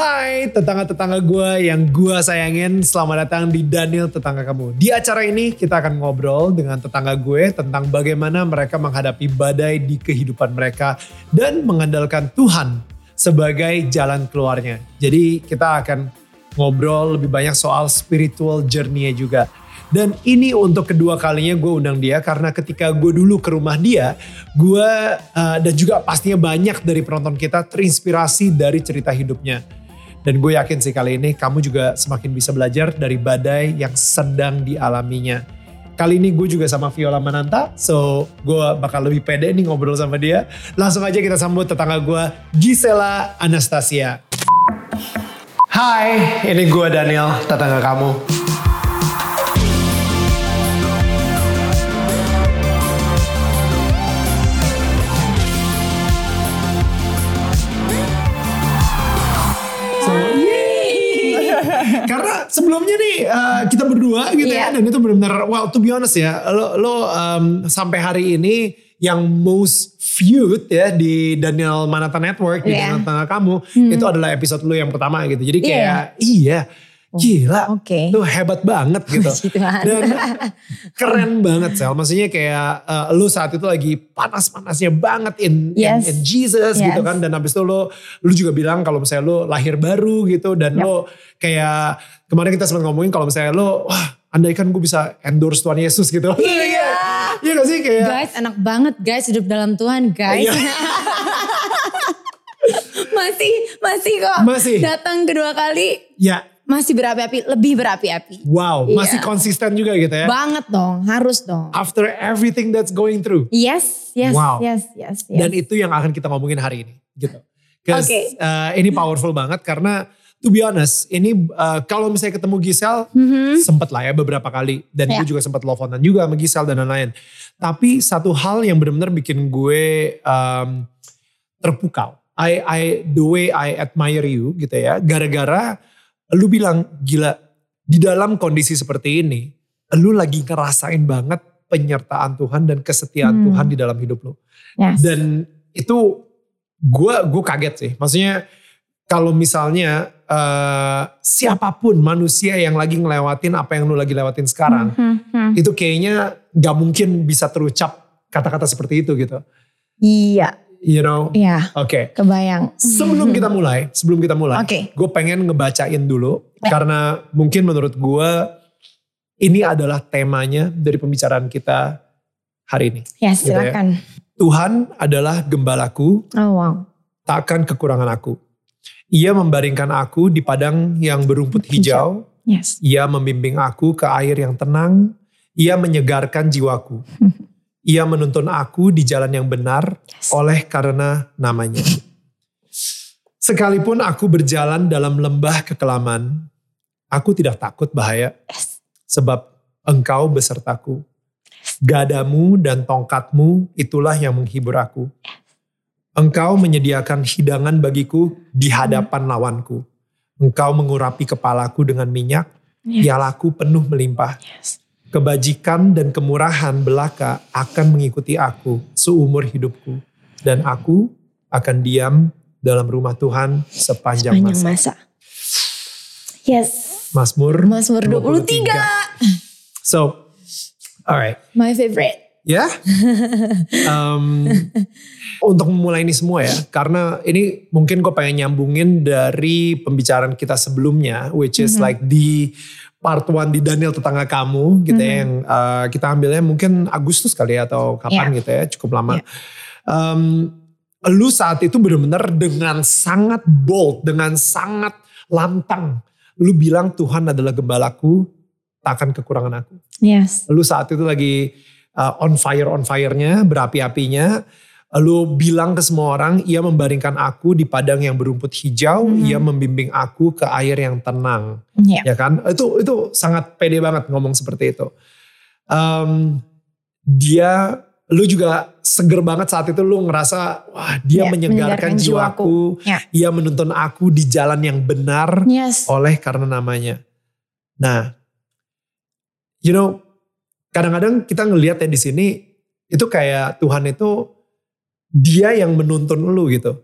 Hai tetangga-tetangga gue yang gue sayangin, selamat datang di Daniel Tetangga Kamu. Di acara ini kita akan ngobrol dengan tetangga gue tentang bagaimana mereka menghadapi badai di kehidupan mereka dan mengandalkan Tuhan sebagai jalan keluarnya. Jadi kita akan ngobrol lebih banyak soal spiritual journey-nya juga. Dan ini untuk kedua kalinya gue undang dia karena ketika gue dulu ke rumah dia, gue uh, dan juga pastinya banyak dari penonton kita terinspirasi dari cerita hidupnya. Dan gue yakin sih kali ini kamu juga semakin bisa belajar dari badai yang sedang dialaminya. Kali ini gue juga sama Viola Mananta, so gue bakal lebih pede nih ngobrol sama dia. Langsung aja kita sambut tetangga gue Gisela Anastasia. Hai, ini gue Daniel, tetangga kamu. Sebelumnya nih uh, kita berdua gitu yeah. ya dan itu benar-benar wow to be honest ya lo lo um, sampai hari ini yang most viewed ya di Daniel Manata Network di yeah. Daniel kamu hmm. itu adalah episode lo yang pertama gitu. Jadi kayak yeah. iya Gila, okay. lu hebat banget gitu. Dan keren banget Sel. Maksudnya kayak uh, lu saat itu lagi panas-panasnya banget in, yes. in, in Jesus yes. gitu kan. Dan habis itu lu, lu juga bilang kalau misalnya lu lahir baru gitu. Dan yep. lu kayak kemarin kita sempat ngomongin kalau misalnya lu, wah andai kan gue bisa endorse Tuhan Yesus gitu. Iya. Iya gak sih kayak. Guys enak banget guys hidup dalam Tuhan guys. Iya. masih masih kok masih datang kedua kali ya masih berapi-api, lebih berapi-api. Wow, iya. masih konsisten juga gitu ya? Banget dong, harus dong. After everything that's going through. Yes, yes, wow. yes, yes, yes. Dan itu yang akan kita ngomongin hari ini, gitu. Oke. Okay. Uh, ini powerful banget karena to be honest, ini uh, kalau misalnya ketemu Gisel, mm-hmm. sempet lah ya beberapa kali. Dan yeah. gue juga sempat teleponan juga sama Gisel dan lain-lain. Tapi satu hal yang benar-benar bikin gue um, terpukau. I, I, the way I admire you gitu ya. Gara-gara lu bilang gila di dalam kondisi seperti ini, lu lagi ngerasain banget penyertaan Tuhan dan kesetiaan hmm. Tuhan di dalam hidup lu. Yes. Dan itu gue gue kaget sih. Maksudnya kalau misalnya uh, siapa pun manusia yang lagi ngelewatin apa yang lu lagi lewatin sekarang, hmm, hmm, hmm. itu kayaknya gak mungkin bisa terucap kata-kata seperti itu gitu. Iya you know? Iya. Oke. Okay. Kebayang. Sebelum kita mulai, sebelum kita mulai, okay. gue pengen ngebacain dulu karena mungkin menurut gue ini adalah temanya dari pembicaraan kita hari ini. Ya, gitu ya. silakan. ya. Tuhan adalah gembalaku. Oh wow. Takkan kekurangan aku. Ia membaringkan aku di padang yang berumput hijau. Yes. Ia membimbing aku ke air yang tenang. Ia menyegarkan jiwaku. Ia menuntun aku di jalan yang benar yes. oleh karena namanya. Sekalipun aku berjalan dalam lembah kekelaman, aku tidak takut bahaya. Yes. Sebab engkau besertaku. Gadamu dan tongkatmu itulah yang menghibur aku. Engkau menyediakan hidangan bagiku di hadapan lawanku. Engkau mengurapi kepalaku dengan minyak, yes. pialaku penuh melimpah. Yes kebajikan dan kemurahan belaka akan mengikuti aku seumur hidupku. Dan aku akan diam dalam rumah Tuhan sepanjang, sepanjang masa. masa. Yes. Mazmur. Mazmur 23. 23. So, alright. My favorite. Ya. Yeah? um, untuk memulai ini semua ya, karena ini mungkin gue pengen nyambungin dari pembicaraan kita sebelumnya, which is mm -hmm. like di part one di Daniel tetangga kamu gitu mm -hmm. ya yang uh, kita ambilnya mungkin Agustus kali ya atau kapan yeah. gitu ya cukup lama. Yeah. Um, lu saat itu benar-benar dengan sangat bold, dengan sangat lantang, lu bilang Tuhan adalah gembalaku, takkan kekurangan aku. Yes. Lu saat itu lagi uh, on fire on firenya, berapi-apinya Lu bilang ke semua orang, ia membaringkan aku di padang yang berumput hijau, hmm. ia membimbing aku ke air yang tenang. Yeah. Ya kan? Itu itu sangat pede banget ngomong seperti itu. Um, dia lu juga seger banget saat itu lu ngerasa wah dia yeah, menyegarkan, jiwaku, Yeah. ia menuntun aku di jalan yang benar yes. oleh karena namanya. Nah, you know, kadang-kadang kita ngelihat ya di sini itu kayak Tuhan itu dia yang menuntun lu gitu.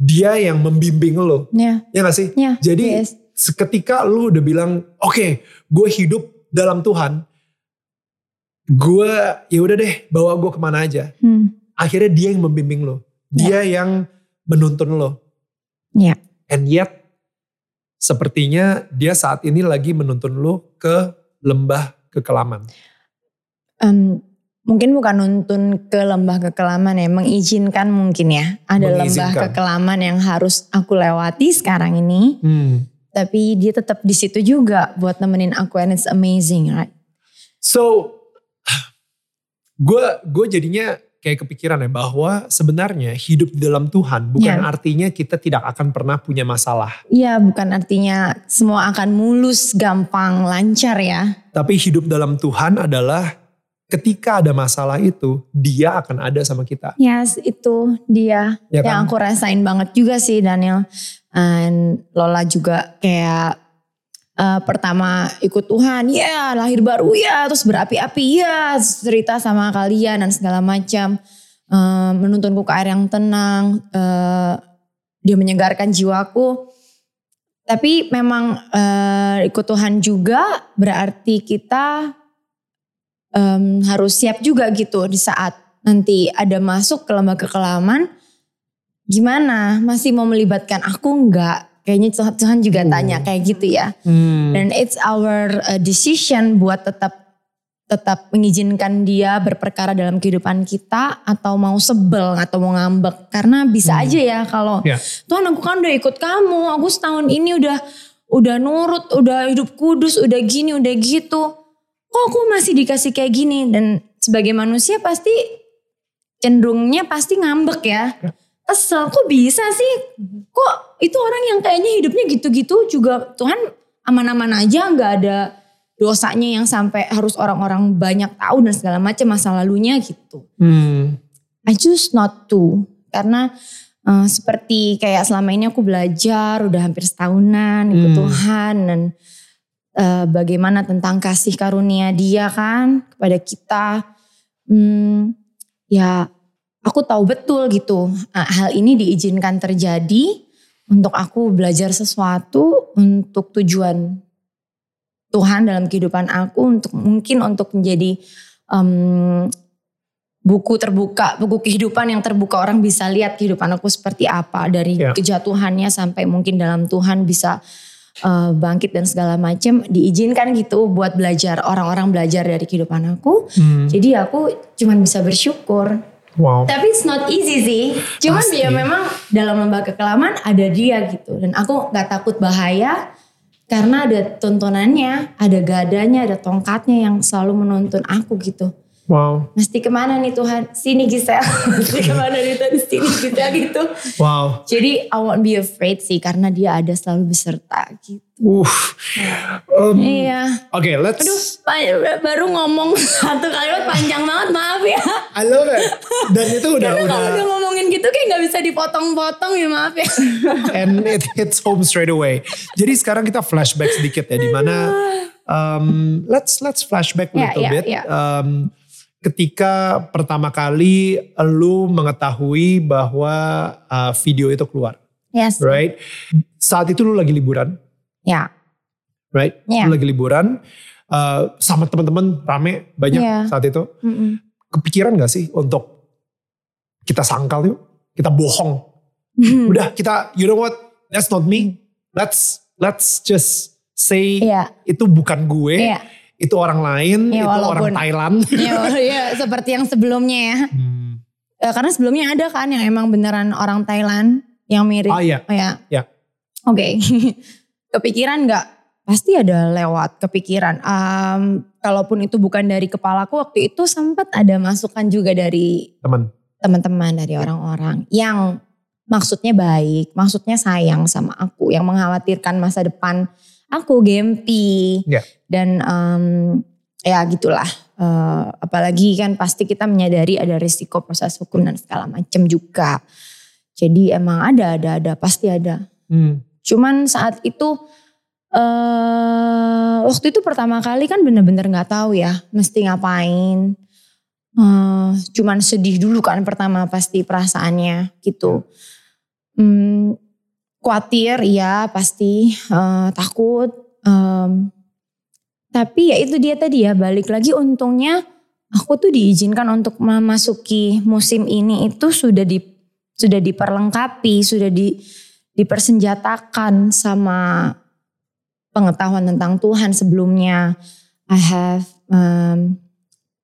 dia yang membimbing lo. Yeah. Ya gak sih? Yeah, Jadi yes. ketika lu udah bilang, oke, okay, gue hidup dalam Tuhan, gue ya udah deh bawa gue ke mana aja. Hmm. Akhirnya dia yang membimbing lo, dia yang menuntun lo. Ya. And yet, sepertinya dia saat ini lagi menuntun lo ke lembah kekelaman. Um, mungkin bukan nuntun ke lembah kekelaman ya, mengizinkan mungkin ya. Ada lembah kekelaman yang harus aku lewati sekarang ini. Hmm. Tapi dia tetap di situ juga buat nemenin aku and it's amazing, right? So, gue gue jadinya kayak kepikiran ya bahwa sebenarnya hidup di dalam Tuhan bukan Ya. artinya kita tidak akan pernah punya masalah. Iya, bukan artinya semua akan mulus, gampang, lancar ya. Tapi hidup dalam Tuhan adalah ketika ada masalah itu, dia akan ada sama kita. Yes, itu dia Ya yang kan? aku rasain banget juga sih Daniel. And Lola juga kayak eh, pertama ikut Tuhan, ya lahir baru ya, terus berapi-api ya, cerita sama kalian dan segala macam. Eh, menuntunku ke air yang tenang, eh, dia menyegarkan jiwaku. Tapi memang eh, ikut Tuhan juga berarti kita em, harus siap juga gitu di saat nanti ada masuk ke lembah kekelaman. Gimana? Masih mau melibatkan aku enggak? Kayaknya Tuhan, juga Hmm. tanya kayak gitu ya. Hmm. Dan it's our uh, decision buat tetap tetap mengizinkan dia berperkara dalam kehidupan kita atau mau sebel atau mau ngambek karena bisa Hmm. aja ya kalau Ya. Tuhan aku kan udah ikut kamu aku setahun ini udah udah nurut udah hidup kudus udah gini udah gitu kok aku masih dikasih kayak gini dan sebagai manusia pasti cenderungnya pasti ngambek ya Ya. kesel kok bisa sih kok itu orang yang kayaknya hidupnya gitu-gitu juga Tuhan aman-aman aja nggak ada dosanya yang sampai harus orang-orang banyak tahu dan segala macam masa lalunya gitu. Hmm. I choose not to karena eh, seperti kayak selama ini aku belajar udah hampir setahunan ikut Hmm. Tuhan dan eh, bagaimana tentang kasih karunia Dia kan kepada kita. Hmm, ya aku tahu betul gitu eh, hal ini diizinkan terjadi untuk aku belajar sesuatu untuk tujuan Tuhan dalam kehidupan aku untuk mungkin untuk menjadi em, buku terbuka, buku kehidupan yang terbuka orang bisa lihat kehidupan aku seperti apa dari Ya. kejatuhannya sampai mungkin dalam Tuhan bisa eh, bangkit dan segala macam diizinkan gitu buat belajar orang-orang belajar dari kehidupan aku. Hmm. Jadi aku cuman bisa bersyukur. Wow. Tapi it's not easy sih. Cuman Pasti. ya memang dalam lembaga kekelaman ada dia gitu. Dan aku gak takut bahaya karena ada tontonannya, ada gadanya, ada tongkatnya yang selalu menuntun aku gitu. Wow. Mesti ke mana nih Tuhan? Sini Gisel. Mesti ke mana nih Tuhan? Sini Gisel gitu. Wow. Jadi I won't be afraid sih karena dia ada selalu beserta gitu. Uh. Um, Iya. Oke, let's. Aduh, baru ngomong satu kalimat panjang banget maaf ya. I love it. Dan itu udah Karena udah. kalau udah ngomongin gitu kayak gak bisa dipotong-potong ya maaf ya. and it hits home straight away. Jadi sekarang kita flashback sedikit ya, di mana um, let's let's flashback a Ya, little ya, bit. ya. Um, ketika pertama kali lu mengetahui bahwa uh, video itu keluar, Yes. right? Saat itu lu lagi liburan, Ya. right? Ya. Lu lagi liburan uh, sama teman-teman rame banyak Ya. saat itu. Mm-mm. Kepikiran gak sih untuk kita sangkal yuk, kita bohong, Hmm. udah kita you know what that's not me let's let's just say Iya. itu bukan gue Iya. Itu orang lain Iya, itu orang walaupun- Thailand Iya, iya, seperti yang sebelumnya ya. Hmm. Eh, karena sebelumnya ada kan yang emang beneran orang Thailand yang mirip. oh iya Oh ya. Ya. Oke. kepikiran nggak? Pasti ada lewat kepikiran. Em, kalaupun itu bukan dari kepalaku waktu itu sempat ada masukan juga dari teman teman-teman dari orang-orang yang maksudnya baik, maksudnya sayang sama aku, yang mengkhawatirkan masa depan aku, Gempi, Ya. dan em, ya gitulah. Eh, apalagi kan pasti kita menyadari ada risiko proses hukum dan segala macam juga. Jadi emang ada, ada, ada, pasti ada. Hmm. Cuman saat itu eh waktu itu pertama kali kan bener-bener nggak tahu ya mesti ngapain. Eh cuman sedih dulu kan pertama pasti perasaannya gitu. Hmm, khawatir ya pasti uh, takut um, tapi ya itu dia tadi ya balik lagi untungnya aku tuh diizinkan untuk memasuki musim ini itu sudah di sudah diperlengkapi sudah di dipersenjatakan sama pengetahuan tentang Tuhan sebelumnya. I have um,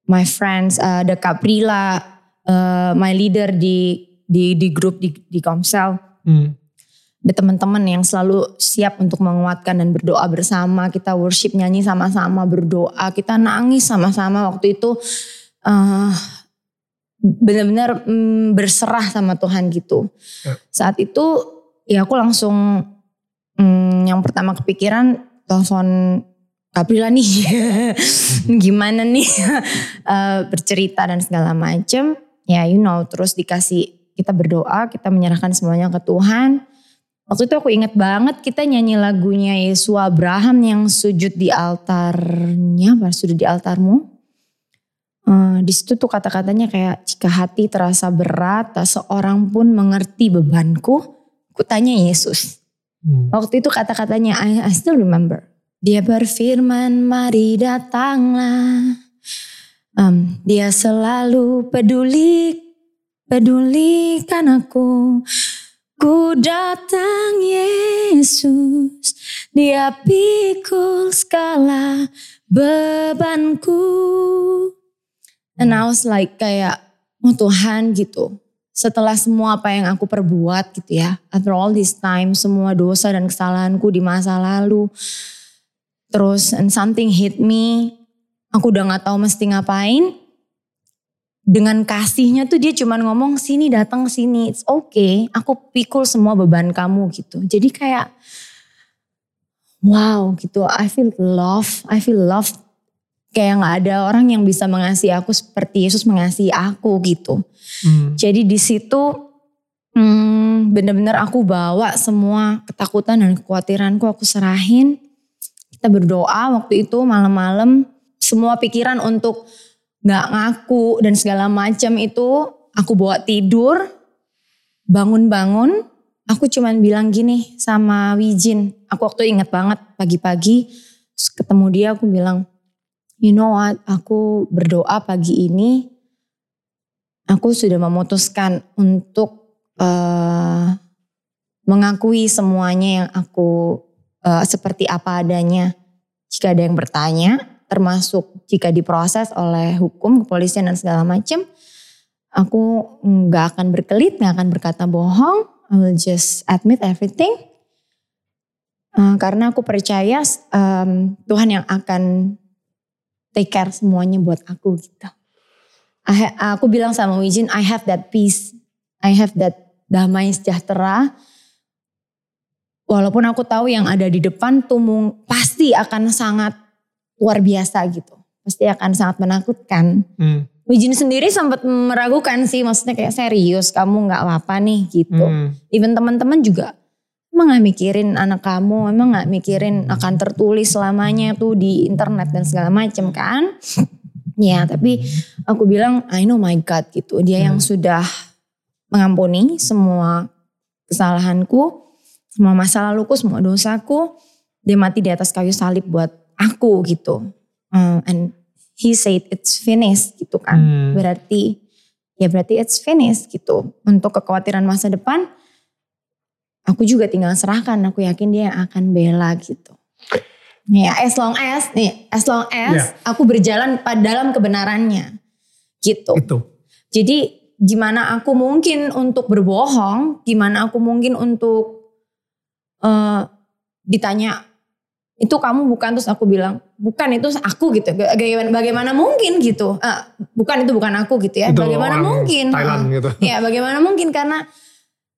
my friends uh, the Caprila uh, my leader di di di grup di di Komsel. Hmm. Ada teman-teman yang selalu siap untuk menguatkan dan berdoa bersama. Kita worship nyanyi sama-sama berdoa. Kita nangis sama-sama. Waktu itu uh, benar-benar mm, berserah sama Tuhan gitu. Ya. saat itu ya aku langsung mm, yang pertama kepikiran telepon Aprila nih. Gimana nih? Uh, bercerita dan segala macem. Ya you know. Terus dikasih kita berdoa kita menyerahkan semuanya ke Tuhan waktu itu aku inget banget kita nyanyi lagunya Yesus Abraham yang sujud di altarnya apa sujud di altarmu uh, di situ tuh kata-katanya kayak jika hati terasa berat tak seorang pun mengerti bebanku ku tanya Yesus hmm. waktu itu kata-katanya I, I still remember dia berfirman, mari datanglah. Um, dia selalu peduli, pedulikan aku. Ku datang Yesus, dia pikul skala bebanku. And I was like kayak, oh Tuhan gitu. Setelah semua apa yang aku perbuat gitu ya. After all this time, semua dosa dan kesalahanku di masa lalu terus and something hit me, aku udah gak tahu mesti ngapain. Dengan kasihnya tuh dia cuman ngomong sini datang sini, it's okay, aku pikul semua beban kamu gitu. Jadi kayak wow gitu, I feel love, I feel love. Kayak gak ada orang yang bisa mengasihi aku seperti Yesus mengasihi aku gitu. Hmm. Jadi di situ hmm, bener-bener aku bawa semua ketakutan dan kekhawatiranku aku serahin kita berdoa waktu itu malam-malam semua pikiran untuk nggak ngaku dan segala macam itu aku bawa tidur bangun-bangun aku cuman bilang gini sama Wijin aku waktu inget banget pagi-pagi ketemu dia aku bilang you know what aku berdoa pagi ini aku sudah memutuskan untuk uh, mengakui semuanya yang aku uh, seperti apa adanya. Jika ada yang bertanya, termasuk jika diproses oleh hukum, kepolisian dan segala macam, aku nggak akan berkelit, nggak akan berkata bohong. I will just admit everything. Uh, karena aku percaya um, Tuhan yang akan take care semuanya buat aku gitu. Aku bilang sama Wijin, I have that peace, I have that damai sejahtera walaupun aku tahu yang ada di depan tuh pasti akan sangat luar biasa gitu. Pasti akan sangat menakutkan. Hmm. Wijin sendiri sempat meragukan sih, maksudnya kayak serius kamu nggak apa-apa nih gitu. Hmm. Even teman-teman juga emang gak mikirin anak kamu, emang gak mikirin akan tertulis selamanya tuh di internet dan segala macam kan. ya tapi aku bilang I know my God gitu. Dia hmm. yang sudah mengampuni semua kesalahanku semua masa laluku, semua dosaku, dia mati di atas kayu salib buat aku gitu. Um, and he said it's finished gitu kan. Hmm. Berarti ya berarti it's finished gitu. Untuk kekhawatiran masa depan, aku juga tinggal serahkan. Aku yakin dia yang akan bela gitu. Ya, as long as nih, as long as yeah. aku berjalan pada dalam kebenarannya, gitu. Itu. Jadi gimana aku mungkin untuk berbohong, gimana aku mungkin untuk uh, ditanya itu kamu bukan terus aku bilang bukan itu aku gitu. Bagaimana bagaimana mungkin gitu. Uh, bukan itu bukan aku gitu ya. Itu bagaimana mungkin? Thailand uh, gitu. ya bagaimana mungkin? Karena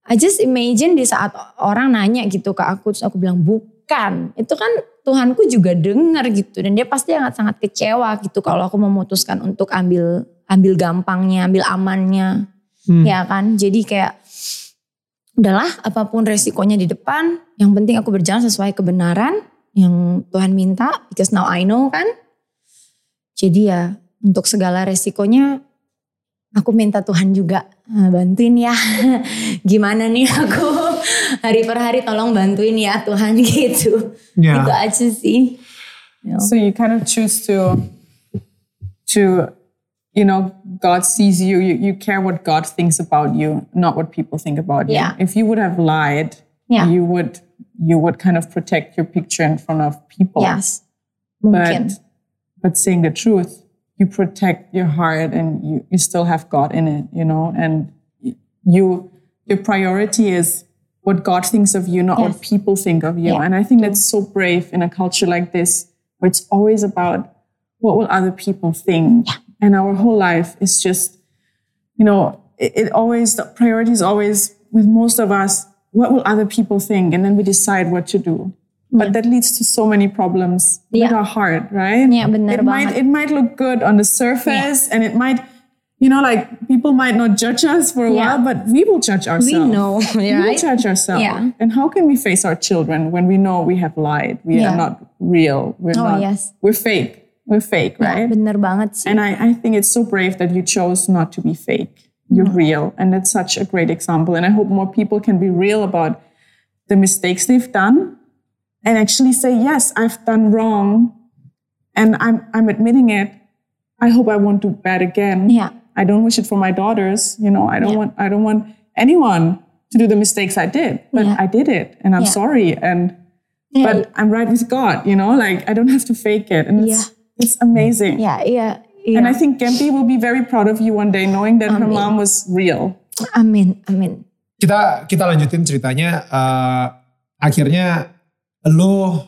I just imagine di saat orang nanya gitu ke aku terus aku bilang bukan itu kan Tuhanku juga dengar gitu. Dan dia pasti sangat sangat kecewa gitu kalau aku memutuskan untuk ambil ambil gampangnya ambil amannya. Hmm. ya kan? Jadi kayak udahlah apa pun resikonya di depan, yang penting aku berjalan sesuai kebenaran yang Tuhan minta, because now I know kan. Jadi ya untuk segala resikonya aku minta Tuhan juga nah, bantuin ya. Gimana nih aku hari per hari tolong bantuin ya Tuhan gitu. Ya. Itu aja sih. Ya. So you kind of choose to to you know God sees you, you you care what God thinks about you, not what people think about Yeah. you. If you would have lied, Yeah. you would you would kind of protect your picture in front of people. Yes. Mungkin. But but saying the truth, you protect your heart and you, you still have God in it, you know, and you your priority is what God thinks of you, not what people think of you. Yeah. And I think that's so brave in a culture like this, where it's always about what will other people think. And our whole life is just, you know, it, it always the priority is always with most of us, what will other people think? And then we decide what to do. But that leads to so many problems with Yeah. our heart, right? Yeah, benar it might it might look good on the surface and it might you know like people might not judge us for a Yeah. while but we will judge ourselves We know, we will judge ourselves Yeah. and how can we face our children when we know we have lied we Yeah. are not real we're Oh, not yes. we're fake we're fake right bener banget sih. and I, I think it's so brave that you chose not to be fake you're Mm-hmm. real and that's such a great example and i hope more people can be real about the mistakes they've done and actually say yes i've done wrong and i'm i'm admitting it i hope i won't do bad again Yeah. i don't wish it for my daughters you know i don't Yeah. want i don't want anyone to do the mistakes i did but Yeah. i did it and i'm Yeah. sorry and Yeah. but i'm right with god you know like i don't have to fake it and it's, it's amazing Yeah. iya. Iya. and I think Gempi will be very proud of you one day knowing that her Amin. mom was real. Amin, amin. Kita kita lanjutin ceritanya. eh, akhirnya lo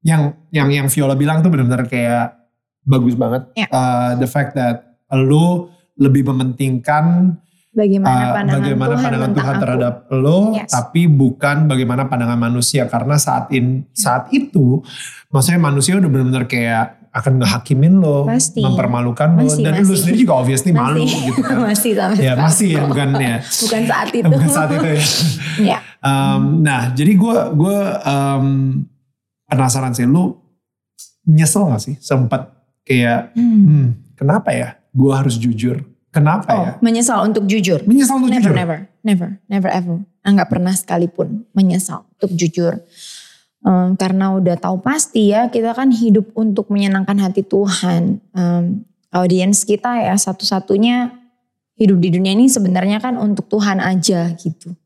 yang yang yang Viola bilang tuh benar-benar kayak bagus banget. Ya. Eh, the fact that lo lebih mementingkan Bagaimana uh, pandangan bagaimana Tuhan pandangan Tuhan aku. terhadap lo, Yes. tapi bukan bagaimana pandangan manusia karena saat in saat itu, maksudnya manusia udah benar-benar kayak akan ngehakimin lo, Pasti. mempermalukan lo, Masih, dan masih. sendiri juga obviously malu Masih. gitu kan. masih sampai ya masih ya bukan ya, Bukan saat itu. bukan saat itu ya. ya. Um, nah jadi gue gue um, penasaran sih, lu nyesel gak sih sempat kayak, hmm, kenapa ya? Gue harus jujur. Kenapa Oh, ya? menyesal untuk jujur. Menyesal untuk Never, jujur. never, never, never ever. Enggak pernah sekalipun menyesal untuk jujur. Em, karena udah tahu pasti ya kita kan hidup untuk menyenangkan hati Tuhan. Em, audiens kita ya satu-satunya hidup di dunia ini sebenarnya kan untuk Tuhan aja gitu.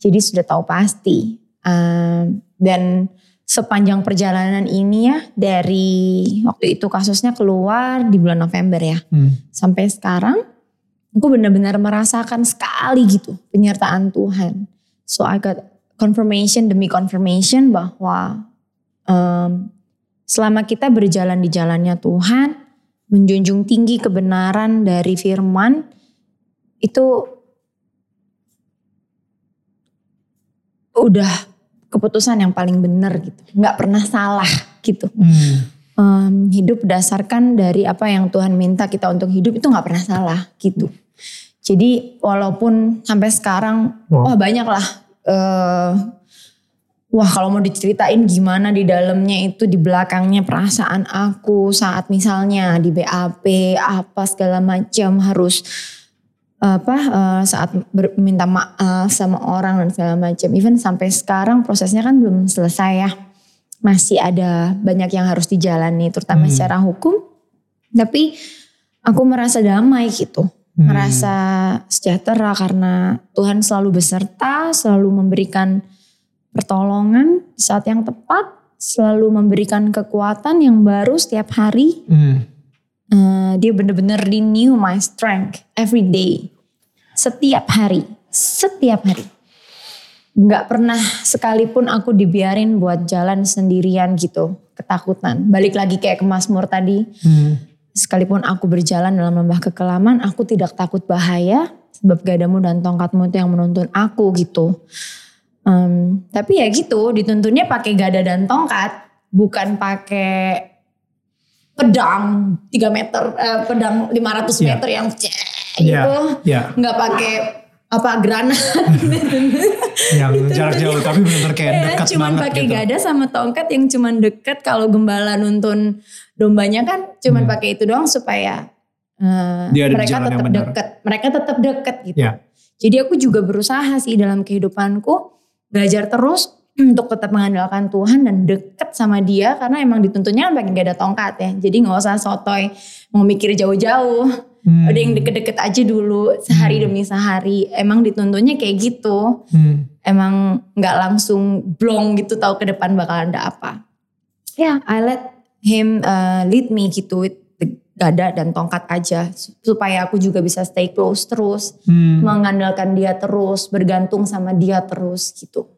Jadi sudah tahu pasti. Em, dan sepanjang perjalanan ini ya dari waktu itu kasusnya keluar di bulan November ya Hmm. sampai sekarang aku benar-benar merasakan sekali gitu penyertaan Tuhan. So I got confirmation demi confirmation bahwa em, selama kita berjalan di jalannya Tuhan, menjunjung tinggi kebenaran dari firman, itu udah keputusan yang paling benar gitu. Nggak pernah salah gitu Hmm. em, hidup berdasarkan dari apa yang Tuhan minta kita untuk hidup itu nggak pernah salah gitu. Jadi walaupun sampai sekarang Wow. wah banyak lah. Eh, wah kalau mau diceritain gimana di dalamnya itu di belakangnya perasaan aku saat misalnya di BAP apa segala macam harus apa eh, saat ber- minta maaf sama orang dan segala macam. Even sampai sekarang prosesnya kan belum selesai ya masih ada banyak yang harus dijalani terutama Hmm. secara hukum tapi aku merasa damai gitu Hmm. merasa sejahtera karena Tuhan selalu beserta selalu memberikan pertolongan di saat yang tepat selalu memberikan kekuatan yang baru setiap hari Hmm. Eh, dia bener-bener renew my strength every day setiap hari setiap hari nggak pernah sekalipun aku dibiarin buat jalan sendirian gitu ketakutan balik lagi kayak ke Mazmur tadi Hmm. Sekalipun aku berjalan dalam lembah kekelaman aku tidak takut bahaya sebab gadamu dan tongkatmu itu yang menuntun aku gitu Em, tapi ya gitu dituntunnya pakai gada dan tongkat bukan pakai pedang 3 meter eh, pedang 500 Iya. meter yang cek Iya, gitu iya. nggak pakai apa granat yang jarak jauh tapi benar-benar kayak Ya, dekat cuman banget pakai gitu. gada sama tongkat yang cuman deket kalau gembala nuntun dombanya kan cuman Hmm. pakai itu doang supaya eh, Dia mereka tetap benar. deket mereka tetap deket gitu Ya. jadi aku juga berusaha sih dalam kehidupanku belajar terus untuk tetap mengandalkan Tuhan dan deket sama dia karena emang dituntutnya kan pengen gak ada tongkat ya. Jadi nggak usah sotoy mau mikir jauh-jauh. Hmm. Ada yang deket-deket aja dulu sehari demi sehari. Emang dituntutnya kayak gitu. Hmm. Emang nggak langsung blong gitu tahu ke depan bakal ada apa. Ya, I let him uh, lead me gitu with the gada dan tongkat aja supaya aku juga bisa stay close terus, Hmm. mengandalkan dia terus, bergantung sama dia terus gitu.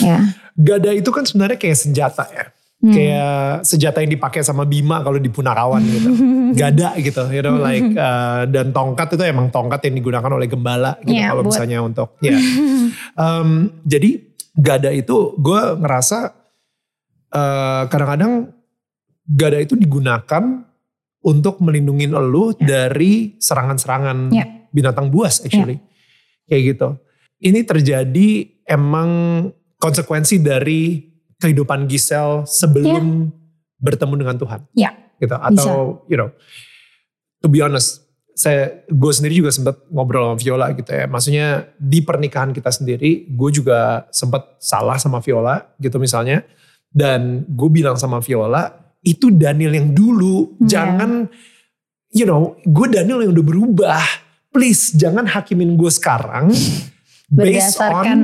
Ya. Gada itu kan sebenarnya kayak senjata ya. Hmm. Kayak senjata yang dipakai sama Bima kalau di Punarawan gitu. Gada gitu, you know like uh, dan tongkat itu emang tongkat yang digunakan oleh gembala gitu Iya, kalau buat- misalnya untuk ya. Um, jadi gada itu gue ngerasa uh, kadang-kadang gada itu digunakan untuk melindungi elu dari serangan-serangan Ya. binatang buas actually. Kayak gitu. Ini terjadi emang konsekuensi dari kehidupan Giselle sebelum bertemu dengan Tuhan. Ya. Gitu. Atau you know, to be honest, saya gue sendiri juga sempat ngobrol sama Viola gitu ya. Maksudnya di pernikahan kita sendiri, gue juga sempat salah sama Viola gitu misalnya. Dan gue bilang sama Viola, itu Daniel yang dulu, Iya. jangan, you know, gue Daniel yang udah berubah. Please jangan hakimin gue sekarang based on Berdasarkan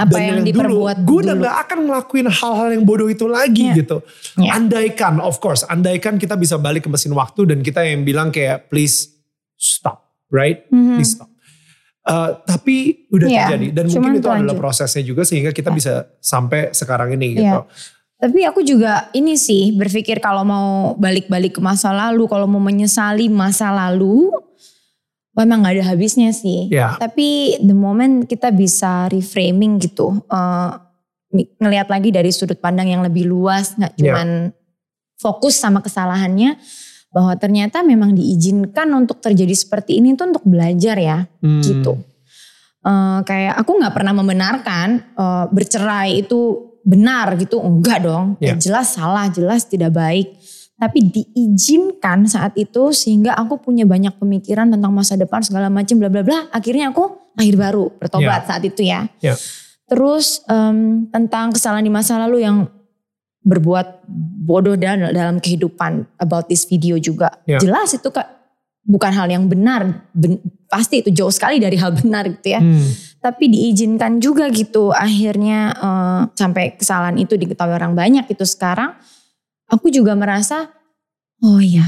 apa Daniel yang diperbuat Gue udah dulu. gak akan ngelakuin hal-hal yang bodoh itu lagi Iya. gitu. Iya. Andaikan, of course, andaikan kita bisa balik ke mesin waktu dan kita yang bilang kayak please stop, right? Mhm. Please stop. Uh, tapi udah Iya, terjadi dan cuman mungkin itu adalah lanjut. Iya. prosesnya juga sehingga kita bisa sampai sekarang ini gitu. Tapi aku juga ini sih berpikir kalau mau balik-balik ke masa lalu, kalau mau menyesali masa lalu, memang gak ada habisnya sih. Ya. Tapi the moment kita bisa reframing gitu, eh, ngelihat lagi dari sudut pandang yang lebih luas, nggak Ya. cuman fokus sama kesalahannya, bahwa ternyata memang diizinkan untuk terjadi seperti ini tuh untuk belajar ya Hmm. gitu. Eh, kayak aku nggak pernah membenarkan eh, bercerai itu benar gitu, enggak dong. Ya. Jelas salah, jelas tidak baik. Tapi diizinkan saat itu sehingga aku punya banyak pemikiran tentang masa depan segala macam bla bla bla. Akhirnya aku lahir baru, bertobat saat itu ya. Ya. Terus em, tentang kesalahan di masa lalu yang berbuat bodoh dan dalam kehidupan about this video juga Ya. jelas itu kak bukan hal yang benar Ben- pasti itu jauh sekali dari hal benar gitu ya Hmm. tapi diizinkan juga gitu akhirnya eh, sampai kesalahan itu diketahui orang banyak itu sekarang aku juga merasa oh ya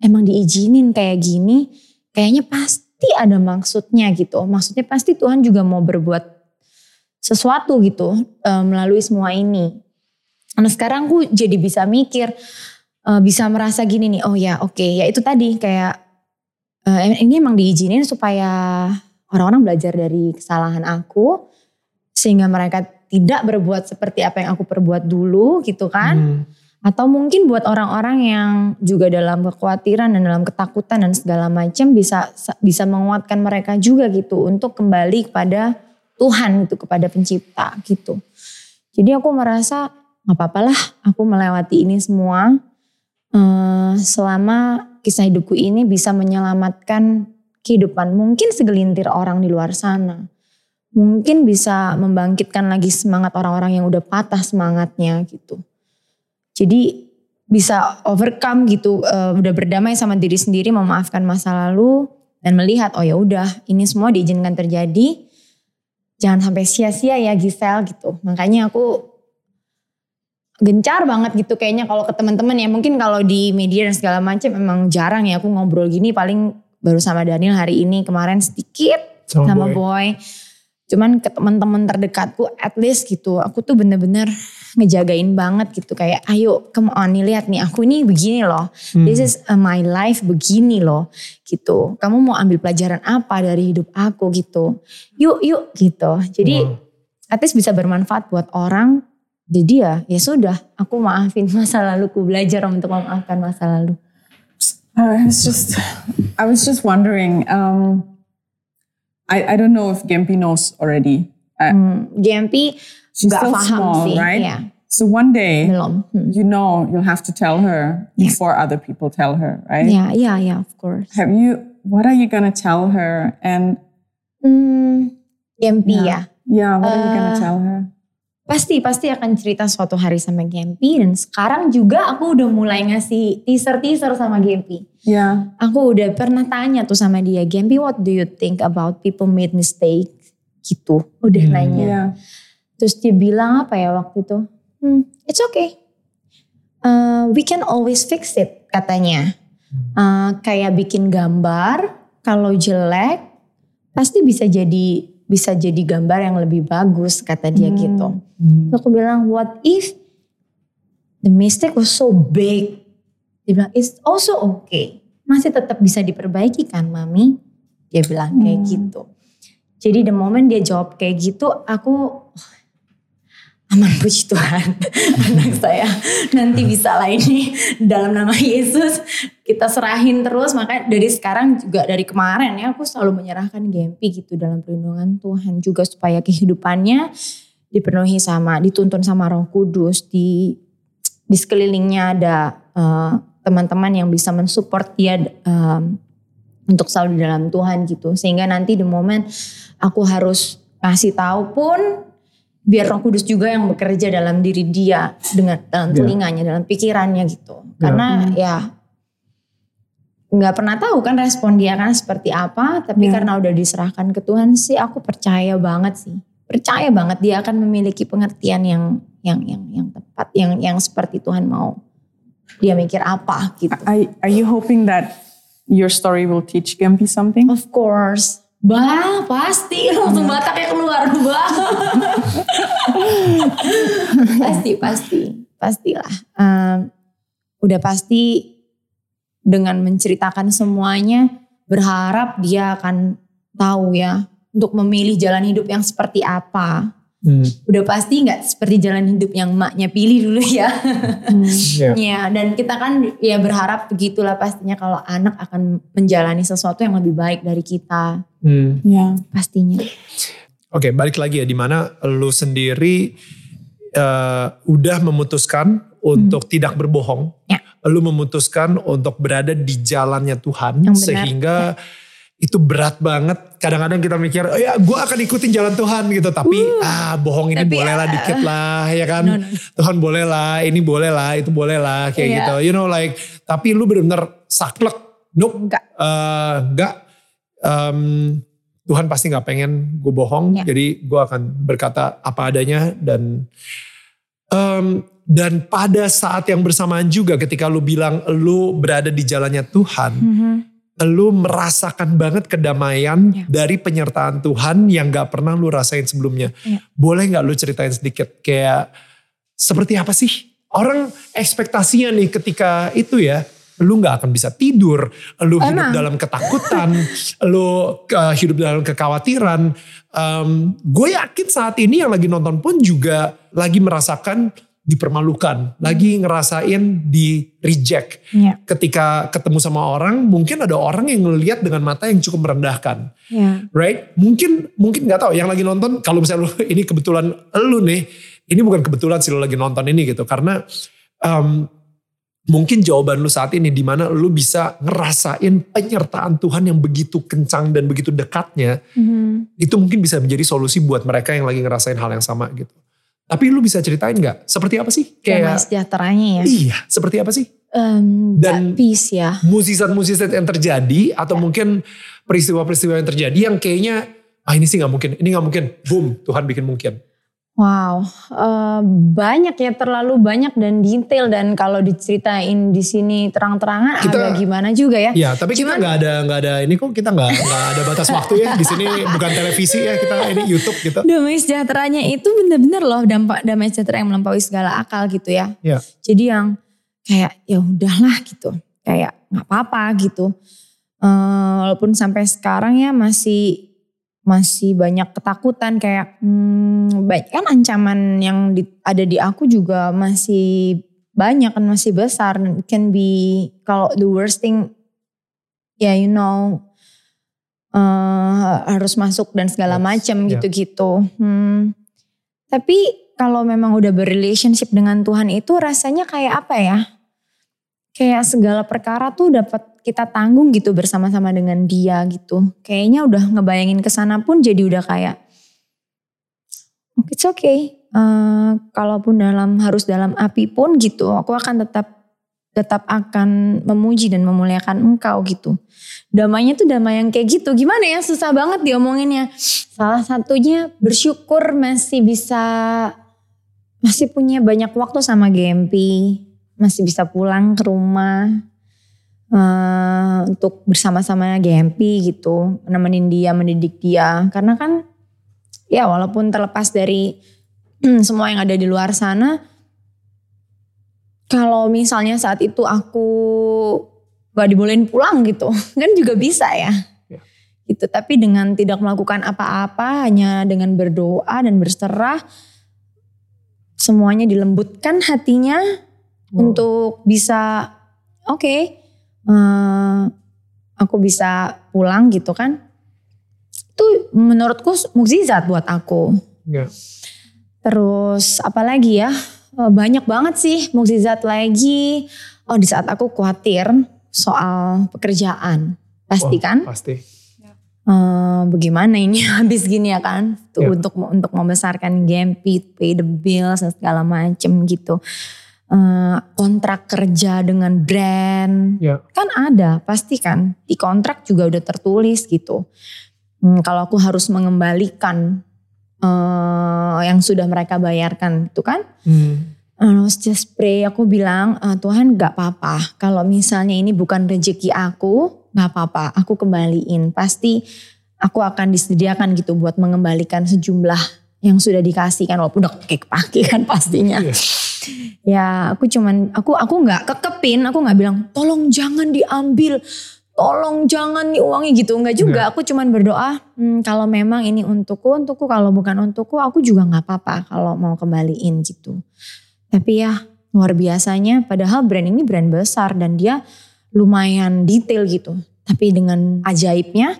emang diizinin kayak gini kayaknya pasti ada maksudnya gitu maksudnya pasti Tuhan juga mau berbuat sesuatu gitu eh, melalui semua ini Nah sekarang aku jadi bisa mikir, eh, bisa merasa gini nih, oh ya oke ya itu tadi kayak eh, ini emang diizinin supaya orang-orang belajar dari kesalahan aku sehingga mereka tidak berbuat seperti apa yang aku perbuat dulu gitu kan. Hmm. Atau mungkin buat orang-orang yang juga dalam kekhawatiran dan dalam ketakutan dan segala macam bisa bisa menguatkan mereka juga gitu untuk kembali kepada Tuhan gitu kepada pencipta gitu. Jadi aku merasa nggak apa-apa lah aku melewati ini semua eh, selama kisah hidupku ini bisa menyelamatkan kehidupan mungkin segelintir orang di luar sana. Mungkin bisa membangkitkan lagi semangat orang-orang yang udah patah semangatnya gitu. Jadi bisa overcome gitu, eh, udah berdamai sama diri sendiri, memaafkan masa lalu dan melihat oh ya udah ini semua diizinkan terjadi. Jangan sampai sia-sia ya Giselle gitu. Makanya aku gencar banget gitu kayaknya kalau ke teman-teman ya mungkin kalau di media dan segala macam emang jarang ya aku ngobrol gini paling baru sama Daniel hari ini kemarin sedikit Sama sama, Boy. boy. Cuman ke teman-teman terdekatku at least gitu. Aku tuh bener-bener ngejagain banget gitu kayak ayo come on nih lihat nih aku ini begini loh. Hmm. This is uh, my life begini loh gitu. Kamu mau ambil pelajaran apa dari hidup aku gitu. Yuk yuk gitu. Jadi Wow. at least bisa bermanfaat buat orang. Jadi ya ya sudah aku maafin masa laluku belajar untuk memaafkan masa lalu. I was just, I was just wondering. Um, I I don't know if Gempi knows already. Uh, Hmm, GMP she's still small, sih. right? Iya, So one day. Hmm. you know, you'll have to tell her Yeah. before other people tell her, right? Yeah, yeah, yeah, of course. Have you? What are you gonna tell her? And Hmm, GMP Yeah. ya. Yeah, what are you gonna Uh, tell her? Pasti, pasti akan cerita suatu hari sama Gempi dan sekarang juga aku udah mulai ngasih teaser-teaser sama Gempi. Yeah. Aku udah pernah tanya tuh sama dia, Gempi what do you think about people made mistake? Gitu, udah Hmm. nanya. Yeah. Terus dia bilang apa ya waktu itu? Hmm, it's okay. Uh, we can always fix it katanya. Uh, kayak bikin gambar, kalau jelek pasti bisa jadi bisa jadi gambar yang lebih bagus kata dia Hmm. gitu. Terus aku bilang what if the mistake was so big? Dia bilang it's also okay. Masih tetap bisa diperbaiki kan mami? Dia bilang kayak Hmm. gitu. Jadi the moment dia jawab kayak gitu aku "Oh, aman puji Tuhan. Anak saya nanti bisa lah ini dalam nama Yesus. Kita serahin terus makanya dari sekarang juga dari kemarin ya aku selalu menyerahkan Gempi gitu dalam perlindungan Tuhan juga supaya kehidupannya dipenuhi sama dituntun sama Roh Kudus. Di di sekelilingnya ada eh, teman-teman yang bisa mensupport dia em, untuk selalu di dalam Tuhan gitu. Sehingga nanti the moment aku harus ngasih tahu pun biar Roh Kudus juga yang bekerja dalam diri dia dengan dalam Ya. telinganya dalam pikirannya gitu karena ya nggak pernah tahu kan respon dia kan seperti apa tapi Ya. karena udah diserahkan ke Tuhan sih aku percaya banget sih percaya banget dia akan memiliki pengertian yang yang yang yang tepat yang yang seperti Tuhan mau dia mikir apa gitu Are, are you hoping that your story will teach Gempi something? Of course. Bah, pasti langsung Bataknya keluar. Bah. pasti, pasti. Pastilah. Em, udah pasti dengan menceritakan semuanya berharap dia akan tahu ya untuk memilih jalan hidup yang seperti apa. Hmm. Udah pasti nggak seperti jalan hidup yang maknya pilih dulu ya. Ya. Ya, dan kita kan ya berharap begitulah pastinya kalau anak akan menjalani sesuatu yang lebih baik dari kita Hmm. Yeah. pastinya. Oke, balik lagi ya di mana lu sendiri eh, udah memutuskan untuk tidak berbohong. Ya. Lu memutuskan untuk berada di jalannya Tuhan Yang benar. sehingga itu berat banget. Kadang-kadang kita mikir, oh ya gue akan ikutin jalan Tuhan gitu. Tapi ah bohong ini boleh lah ah, dikit lah ya kan. no, no. Tuhan boleh lah, ini boleh lah, itu boleh lah kayak Iya. gitu. You know like, tapi lu bener-bener saklek. Nope. Enggak. Eh, enggak. Em, Tuhan pasti nggak pengen gue bohong, Ya. jadi gue akan berkata apa adanya dan em, dan pada saat yang bersamaan juga ketika lu bilang lu berada di jalannya Tuhan, lu merasakan banget kedamaian Ya. dari penyertaan Tuhan yang gak pernah lu rasain sebelumnya. Ya. Boleh gak lu ceritain sedikit kayak seperti apa sih orang ekspektasinya nih ketika itu ya? Lu gak akan bisa tidur, lu hidup Emang. dalam ketakutan, lu uh, hidup dalam kekhawatiran. Um, gue yakin saat ini yang lagi nonton pun juga lagi merasakan dipermalukan, lagi ngerasain di reject. Ya. ketika ketemu sama orang mungkin ada orang yang ngelihat dengan mata yang cukup merendahkan. Ya. right? Mungkin mungkin nggak tahu yang lagi nonton kalau misalnya lu ini kebetulan lu nih ini bukan kebetulan sih lu lagi nonton ini gitu karena em, mungkin jawaban lu saat ini di mana lu bisa ngerasain penyertaan Tuhan yang begitu kencang dan begitu dekatnya itu mungkin bisa menjadi solusi buat mereka yang lagi ngerasain hal yang sama gitu tapi lu bisa ceritain nggak seperti apa sih Damai kayak sejahteranya ya. iya seperti apa sih Em, Dan- peace ya. musisat-musisat yang terjadi atau mungkin peristiwa-peristiwa yang terjadi yang kayaknya ah ini sih nggak mungkin, ini nggak mungkin, boom Tuhan bikin mungkin. Wow, eh, banyak ya terlalu banyak dan detail dan kalau diceritain di sini terang-terangan Kita- agak gimana juga ya. Ya, tapi kita Cuman- nggak ada nggak ada ini kok kita nggak nggak ada batas waktu ya di sini bukan televisi ya kita ini YouTube gitu. Damai sejahteranya itu bener-bener loh dampak damai sejahtera yang melampaui segala akal gitu ya. Ya, Jadi yang kayak ya udahlah gitu, kayak nggak apa-apa gitu. Eh, walaupun sampai sekarang ya masih masih banyak ketakutan kayak hmm, baik kan ancaman yang di- ada di aku juga masih banyak kan masih besar it can be kalau the worst thing ya you know eh, harus masuk dan segala macam yeah. gitu-gitu. Hmm, tapi kalau memang udah berrelationship dengan Tuhan itu rasanya kayak apa ya? Kayak segala perkara tuh dapat kita tanggung gitu bersama-sama dengan dia gitu. Kayaknya udah ngebayangin ke sana pun jadi udah kayak it's okay. Eh, kalaupun dalam harus dalam api pun gitu, aku akan tetap tetap akan memuji dan memuliakan engkau gitu. Damainya tuh damai yang kayak gitu. Gimana ya susah banget diomonginnya. Salah satunya bersyukur masih bisa masih punya banyak waktu sama Gempi. Masih bisa pulang ke rumah. Uh, untuk bersama-sama Gempi gitu. Nemenin dia, mendidik dia. Karena kan ya walaupun terlepas dari semua yang ada di luar sana kalau misalnya saat itu aku gak dibolehin pulang gitu, kan juga bisa ya. ya. Gitu. Tapi dengan tidak melakukan apa-apa, hanya dengan berdoa dan berserah, semuanya dilembutkan hatinya wow. untuk bisa, oke, okay, uh, eh, aku bisa pulang gitu kan. Itu menurutku mukjizat buat aku. Ya. Terus apalagi ya? Oh, banyak banget sih mukjizat lagi. Oh di saat aku khawatir soal pekerjaan. Pasti oh, kan? Pasti. Uh, bagaimana ini habis gini ya kan? Tuh yeah. untuk untuk membesarkan Gempi, pay the bills dan segala macem gitu. Uh, kontrak kerja dengan brand yeah. kan ada pasti kan di kontrak juga udah tertulis gitu. Hmm, kalau aku harus mengembalikan uh, yang sudah mereka bayarkan itu kan. Hmm. Just pray, aku bilang uh, Tuhan gak apa-apa. Kalau misalnya ini bukan rezeki aku, gak apa-apa. Aku kembaliin. Pasti aku akan disediakan gitu buat mengembalikan sejumlah yang sudah dikasihkan walaupun udah kepake kan pastinya. Yeah. Ya aku cuman aku aku nggak kekepin, aku nggak bilang tolong jangan diambil tolong jangan nih uangnya gitu enggak juga aku cuman berdoa hmm, kalau memang ini untukku untukku kalau bukan untukku aku juga nggak apa-apa kalau mau kembaliin gitu tapi ya luar biasanya padahal brand ini brand besar dan dia lumayan detail gitu tapi dengan ajaibnya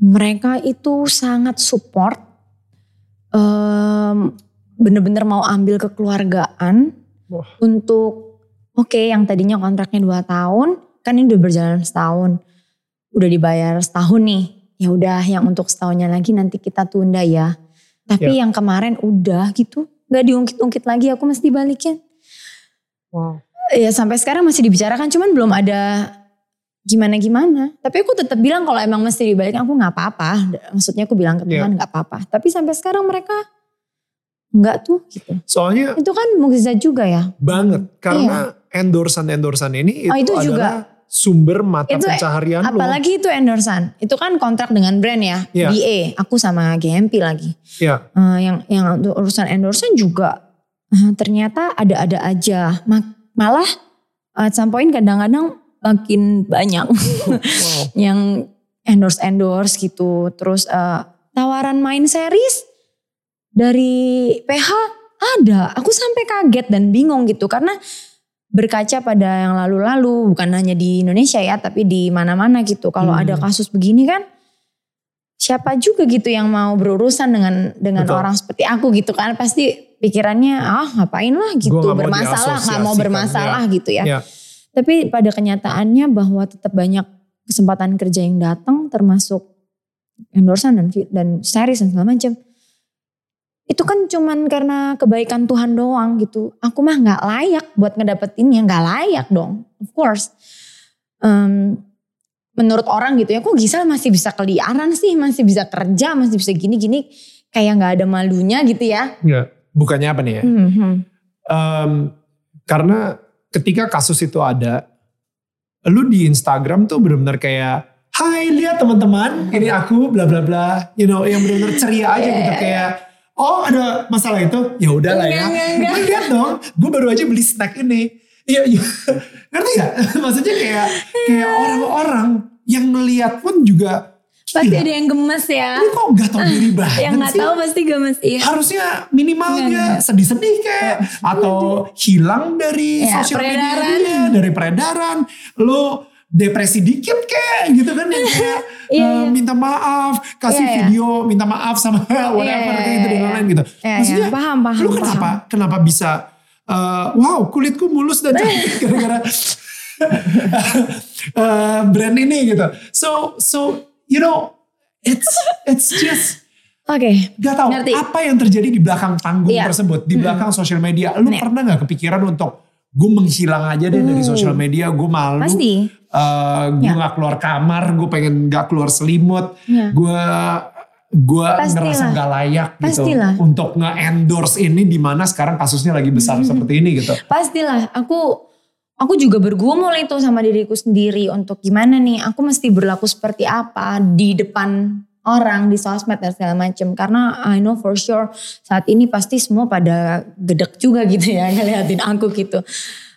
mereka itu sangat support um, bener-bener mau ambil kekeluargaan Wah. untuk oke okay, yang tadinya kontraknya dua tahun kan ini udah berjalan setahun, udah dibayar setahun nih. Ya udah yang untuk setahunnya lagi nanti kita tunda ya. Tapi ya. yang kemarin udah gitu, nggak diungkit-ungkit lagi, aku mesti balikin. Wow. Ya sampai sekarang masih dibicarakan, cuman belum ada gimana-gimana. Tapi aku tetap bilang kalau emang mesti dibalikin, aku nggak apa-apa. Maksudnya aku bilang ke ya. Tuhan nggak ya. apa-apa. Tapi sampai sekarang mereka nggak tuh gitu. Soalnya itu kan mukjizat juga ya. Banget karena iya. endorsan-endorsan ini itu, oh, itu juga sumber mata itu, pencaharian apalagi lo. itu endorsan itu kan kontrak dengan brand ya yeah. BA aku sama GMP lagi yeah. Iya. uh, yang yang urusan endorsan juga uh, ternyata ada-ada aja malah at some point kadang-kadang makin banyak wow. yang endorse endorse gitu terus uh, tawaran main series dari PH ada aku sampai kaget dan bingung gitu karena berkaca pada yang lalu-lalu bukan hanya di Indonesia ya tapi di mana-mana gitu kalau hmm. ada kasus begini kan siapa juga gitu yang mau berurusan dengan dengan Betul. orang seperti aku gitu kan pasti pikirannya ah ngapain lah gitu bermasalah nggak mau bermasalah ya. gitu ya. ya tapi pada kenyataannya bahwa tetap banyak kesempatan kerja yang datang termasuk endorsan dan dan series dan segala macam itu kan cuman karena kebaikan Tuhan doang gitu. Aku mah nggak layak buat ngedapetinnya, nggak layak dong, of course. Um, menurut orang gitu ya, kok Gisel masih bisa keliaran sih, masih bisa kerja, masih bisa gini-gini, kayak nggak ada malunya gitu ya? Ya, bukannya apa nih ya? Mm -hmm. um, karena ketika kasus itu ada, lu di Instagram tuh benar-benar kayak Hai lihat teman-teman, ini aku bla bla bla, you know yang benar-benar ceria aja gitu kayak oh ada masalah itu? Ya udahlah ya. Gue lihat dong gue baru aja beli snack ini. Iya iya. Ngerti gak maksudnya kayak kayak orang-orang yang ngeliat pun juga Pasti ada yang gemes ya. Ini kok gak tau diri banget Yang gak tau pasti gemes iya. Harusnya minimalnya sedih-sedih kayak. Atau hilang dari ya, sosial media Dari peredaran. Lo depresi dikit kayak gitu kan yang kayak yeah, uh, minta maaf kasih yeah, iya. video yeah. minta maaf sama whatever yeah, kayak gitu dengan lain gitu yeah, maksudnya yeah. paham paham lu kenapa paham. kenapa bisa uh, wow kulitku mulus dan cantik gara-gara uh, brand ini gitu so so you know it's it's just Oke. Gak tahu Ngerti. apa yang terjadi di belakang panggung Iya. tersebut, di belakang sosial media. Lu Iya. pernah nggak kepikiran untuk gue menghilang aja deh dari Uh. sosial media, gue malu. Pasti. Eh, gue Iya. nggak keluar kamar, gue pengen nggak keluar selimut, Iya. gue gue ngerasa nggak layak gitu Pastilah. untuk nge-endorse ini di mana sekarang kasusnya lagi besar Hmm. seperti ini gitu. Pastilah. Aku aku juga bergumul itu sama diriku sendiri untuk gimana nih. Aku mesti berlaku seperti apa di depan orang di sosmed dan segala macam. Karena I know for sure saat ini pasti semua pada gedek juga gitu ya ngeliatin aku gitu.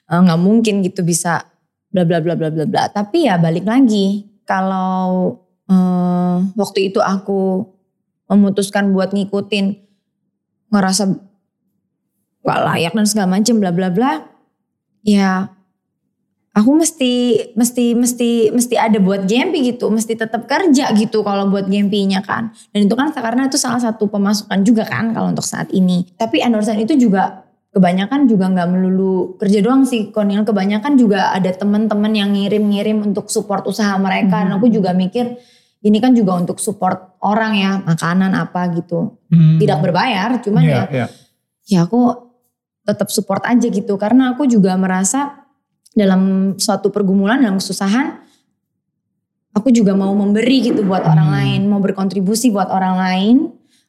Eh, nggak mungkin gitu bisa bla bla bla bla bla bla. Tapi ya balik lagi kalau eh, waktu itu aku memutuskan buat ngikutin ngerasa gak layak dan segala macam bla bla bla ya aku mesti mesti mesti mesti ada buat Gempi gitu. Mesti tetap kerja gitu kalau buat Gempinya kan. Dan itu kan karena itu salah satu pemasukan juga kan kalau untuk saat ini. Tapi endorsement itu juga kebanyakan juga nggak melulu kerja doang sih Konil. Kebanyakan juga ada teman-teman yang ngirim-ngirim untuk support usaha mereka. Dan aku juga mikir ini kan juga untuk support orang ya makanan apa gitu. Hmm. tidak berbayar cuman Iya, ya iya. ya aku tetap support aja gitu. Karena aku juga merasa dalam suatu pergumulan dalam kesusahan aku juga mau memberi gitu buat orang Hmm. lain mau berkontribusi buat orang lain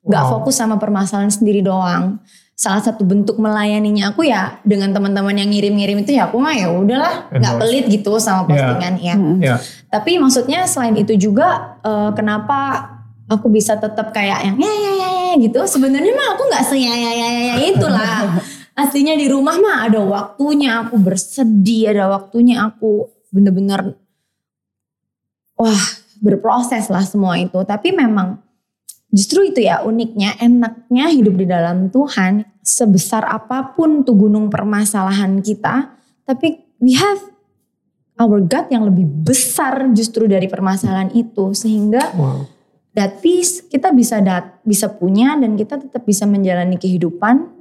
nggak Wow. fokus sama permasalahan sendiri doang salah satu bentuk melayaninya aku ya dengan teman-teman yang ngirim-ngirim itu ya aku mah ya udahlah nggak pelit gitu sama Iya. postingan ya Mm. Iya. tapi maksudnya selain itu juga eh, kenapa aku bisa tetap kayak yang ya ya ya ya gitu. Sebenarnya mah aku nggak se ya ya ya ya ya itulah. Aslinya di rumah mah ada waktunya aku bersedih, ada waktunya aku bener-bener wah berproses lah semua itu. Tapi memang justru itu ya uniknya, enaknya hidup di dalam Tuhan. Sebesar apa pun tuh gunung permasalahan kita, tapi we have our God yang lebih besar justru dari permasalahan itu sehingga Wow. that peace kita bisa dat bisa punya dan kita tetap bisa menjalani kehidupan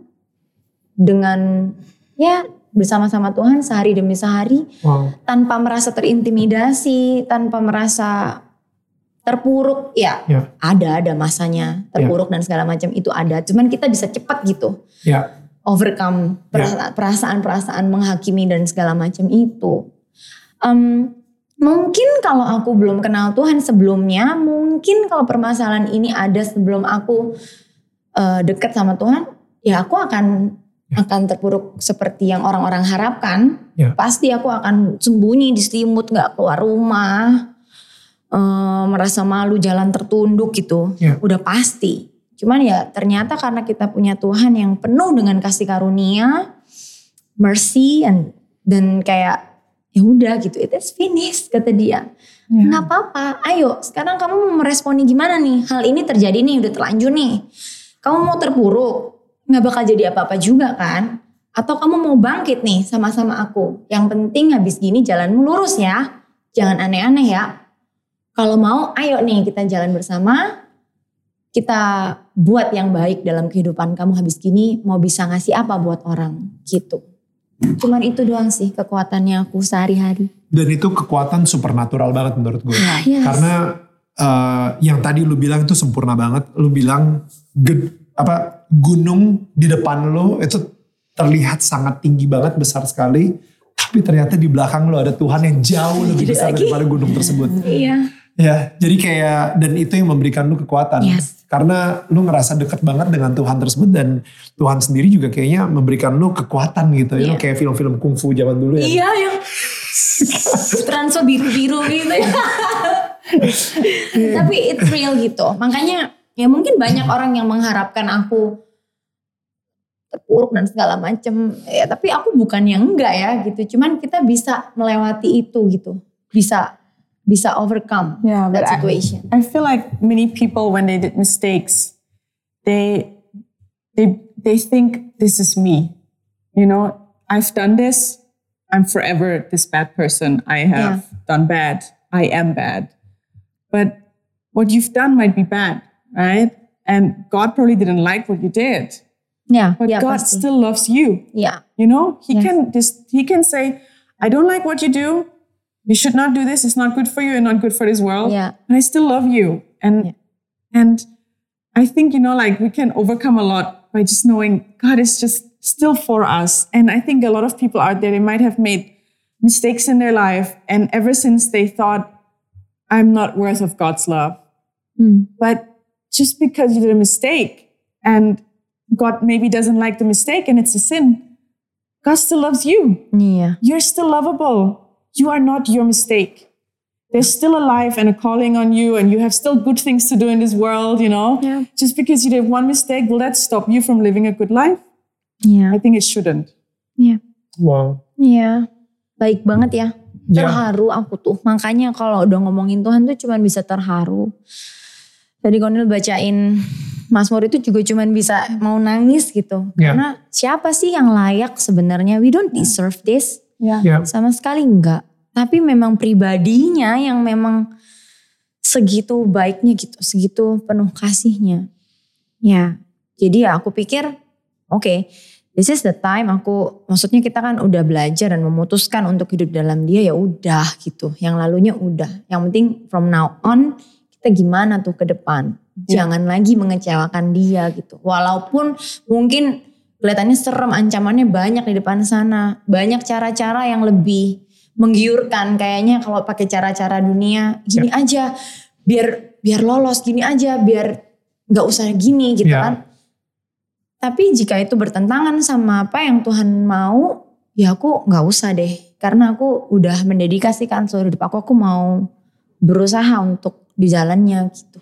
dengan ya bersama-sama Tuhan sehari demi sehari Wow. tanpa merasa terintimidasi, tanpa merasa terpuruk ya Ya. ada ada masanya terpuruk dan segala macam itu ada cuman kita bisa cepat gitu Ya. overcome Ya. perasa- perasaan-perasaan menghakimi dan segala macam itu. Em, mungkin kalau aku belum kenal Tuhan sebelumnya, mungkin kalau permasalahan ini ada sebelum aku eh, dekat sama Tuhan, ya aku akan akan terpuruk seperti yang orang-orang harapkan. Ya. Pasti aku akan sembunyi di selimut, nggak keluar rumah, eh, merasa malu jalan tertunduk gitu. Ya. Udah pasti. Cuman ya ternyata karena kita punya Tuhan yang penuh dengan kasih karunia, mercy and dan kayak ya udah gitu it is finished kata dia. Ya. Nggak apa-apa, ayo sekarang kamu mau meresponi gimana nih? Hal ini terjadi nih udah terlanjur nih. Kamu mau terpuruk, nggak bakal jadi apa-apa juga kan? Atau kamu mau bangkit nih sama-sama aku? Yang penting habis gini jalanmu lurus ya. Jangan aneh-aneh ya. Kalau mau ayo nih kita jalan bersama. Kita buat yang baik dalam kehidupan kamu habis gini mau bisa ngasih apa buat orang gitu. Cuman itu doang sih kekuatannya aku sehari-hari. Dan itu kekuatan supernatural banget menurut gue. Yes. Karena eh, yang tadi lu bilang itu sempurna banget. Lu bilang ged- apa gunung di depan lu itu terlihat sangat tinggi banget, besar sekali. Tapi ternyata di belakang lu ada Tuhan yang jauh lebih besar lagi. daripada gunung tersebut. Iya. Ya, jadi kayak dan itu yang memberikan lu kekuatan. Yes. Karena lu ngerasa deket banget dengan Tuhan tersebut dan Tuhan sendiri juga kayaknya memberikan lu kekuatan gitu. Ya, Iya. kayak film-film kungfu zaman dulu ya. Iya yang transfer biru-biru gitu ya. Tapi it's real gitu. Makanya ya mungkin banyak orang yang mengharapkan aku terpuruk dan segala macem. Ya tapi aku bukan yang enggak ya gitu. Cuman kita bisa melewati itu gitu. Bisa bisa overcome Yeah, that I- situation. I feel like many people when they did mistakes, they they they think this is me. You know, I've done this. I'm forever this bad person. I have done bad. I am bad. But what you've done might be bad, right? And God probably didn't like what you did. Ya, But ya God pasti. still loves you. Yeah. You know, He Yes. can just He can say, I don't like what you do. You should not do this. It's not good for you and not good for this world Yeah. but I still love you. And Yeah. and I think, you know, like we can overcome a lot by just knowing God is just still for us. And I think a lot of people out there, they might have made mistakes in their life. And ever since they thought, I'm not worth of God's love. Hmm. But just because you did a mistake and God maybe doesn't like the mistake and it's a sin, God still loves you. Iya. You're still lovable. You are not your mistake. There's still a life and a calling on you, and you have still good things to do in this world, you know? Yeah. Just because you did one mistake, will that stop you from living a good life? Iya. I think it shouldn't. Iya. Wow. Iya. Baik banget ya. Ya. Terharu aku tuh. Makanya kalau udah ngomongin Tuhan tuh cuman bisa terharu. Tadi Konil bacain Mazmur itu juga cuman bisa mau nangis gitu. Ya. Karena siapa sih yang layak sebenarnya? We don't deserve this. Yeah. Ya. Sama sekali enggak. Tapi memang pribadinya yang memang segitu baiknya gitu. Segitu penuh kasihnya. Ya. Jadi ya aku pikir oke this is the time aku maksudnya kita kan udah belajar dan memutuskan untuk hidup dalam dia ya udah gitu. Yang lalunya udah. Yang penting from now on kita gimana tuh ke depan. Ya. Jangan lagi mengecewakan dia gitu. Walaupun mungkin kelihatannya serem ancamannya banyak di depan sana. Banyak cara-cara yang lebih menggiurkan kayaknya kalau pakai cara-cara dunia gini aja biar biar lolos gini aja biar nggak usah gini gitu Ya. kan. Tapi jika itu bertentangan sama apa yang Tuhan mau, ya aku nggak usah deh. Karena aku udah mendedikasikan seluruh hidup aku, aku mau berusaha untuk di jalannya gitu.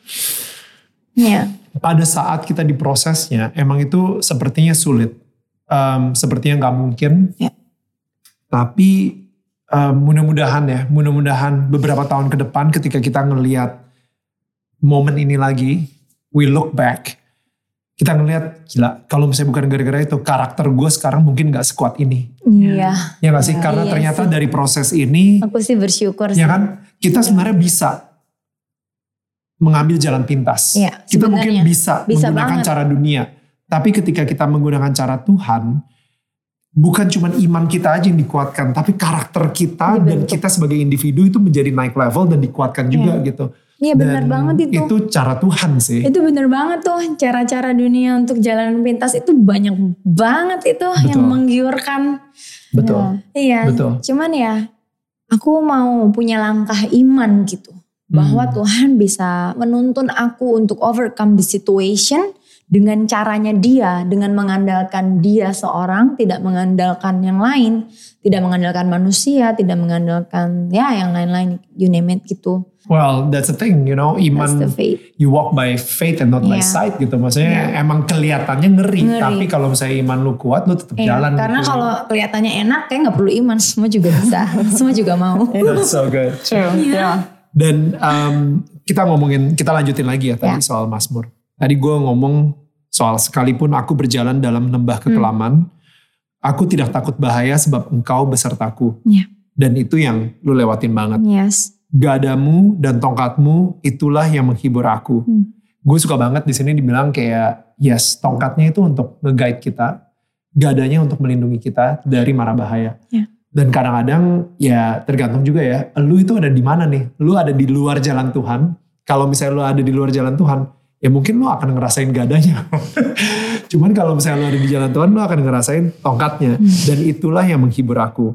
Ya, pada saat kita di prosesnya emang itu sepertinya sulit Em, sepertinya nggak mungkin Ya. tapi em, mudah-mudahan ya mudah-mudahan beberapa tahun ke depan ketika kita ngelihat momen ini lagi we look back kita ngelihat gila kalau misalnya bukan gara-gara itu karakter gue sekarang mungkin nggak sekuat ini iya. ya nggak sih karena Iya ternyata sih. dari proses ini Aku sih bersyukur sih. ya kan kita sebenarnya bisa mengambil jalan pintas. Iya, kita mungkin bisa, Bisa menggunakan banget. cara dunia. Tapi ketika kita menggunakan cara Tuhan, bukan cuma iman kita aja yang dikuatkan, tapi karakter kita dan Dibentuk. kita sebagai individu itu menjadi naik level dan dikuatkan juga gitu. Iya benar Dan banget itu. Itu cara Tuhan sih. Itu bener banget tuh cara-cara dunia untuk jalan pintas itu banyak banget itu yang Betul. menggiurkan. Betul. Iya. Betul. Cuman ya aku mau punya langkah iman gitu. Bahwa Hmm. Tuhan bisa menuntun aku untuk overcome the situation dengan caranya dia. Dengan mengandalkan dia seorang, tidak mengandalkan yang lain. Tidak mengandalkan manusia, tidak mengandalkan ya yang lain-lain. You name it gitu. Well, that's the thing, you know, iman faith. you walk by faith and not by Iya. sight gitu. Maksudnya emang kelihatannya ngeri, Ngeri. tapi kalau misalnya iman lu kuat, lu tetap Iya, jalan. karena gitu. kalau kelihatannya enak kayak nggak perlu iman, semua juga bisa, semua juga mau. That's so good. True. Yeah. Dan um, kita ngomongin, kita lanjutin lagi ya tadi Ya. soal Mazmur. Tadi gue ngomong soal sekalipun aku berjalan dalam lembah Hmm. kekelaman, aku tidak takut bahaya sebab engkau besertaku. Iya. Dan itu yang lu lewatin banget. Yes. Gadamu dan tongkatmu itulah yang menghibur aku. Hmm. Gue suka banget di sini dibilang kayak yes tongkatnya itu untuk nge-guide kita, gadanya untuk melindungi kita dari mara bahaya. Ya. Dan kadang-kadang ya tergantung juga ya, lu itu ada di mana nih? Lu ada di luar jalan Tuhan. Kalau misalnya lu ada di luar jalan Tuhan, ya mungkin lu akan ngerasain gadanya. Cuman kalau misalnya lu ada di jalan Tuhan, lu akan ngerasain tongkatnya. Dan itulah yang menghibur aku.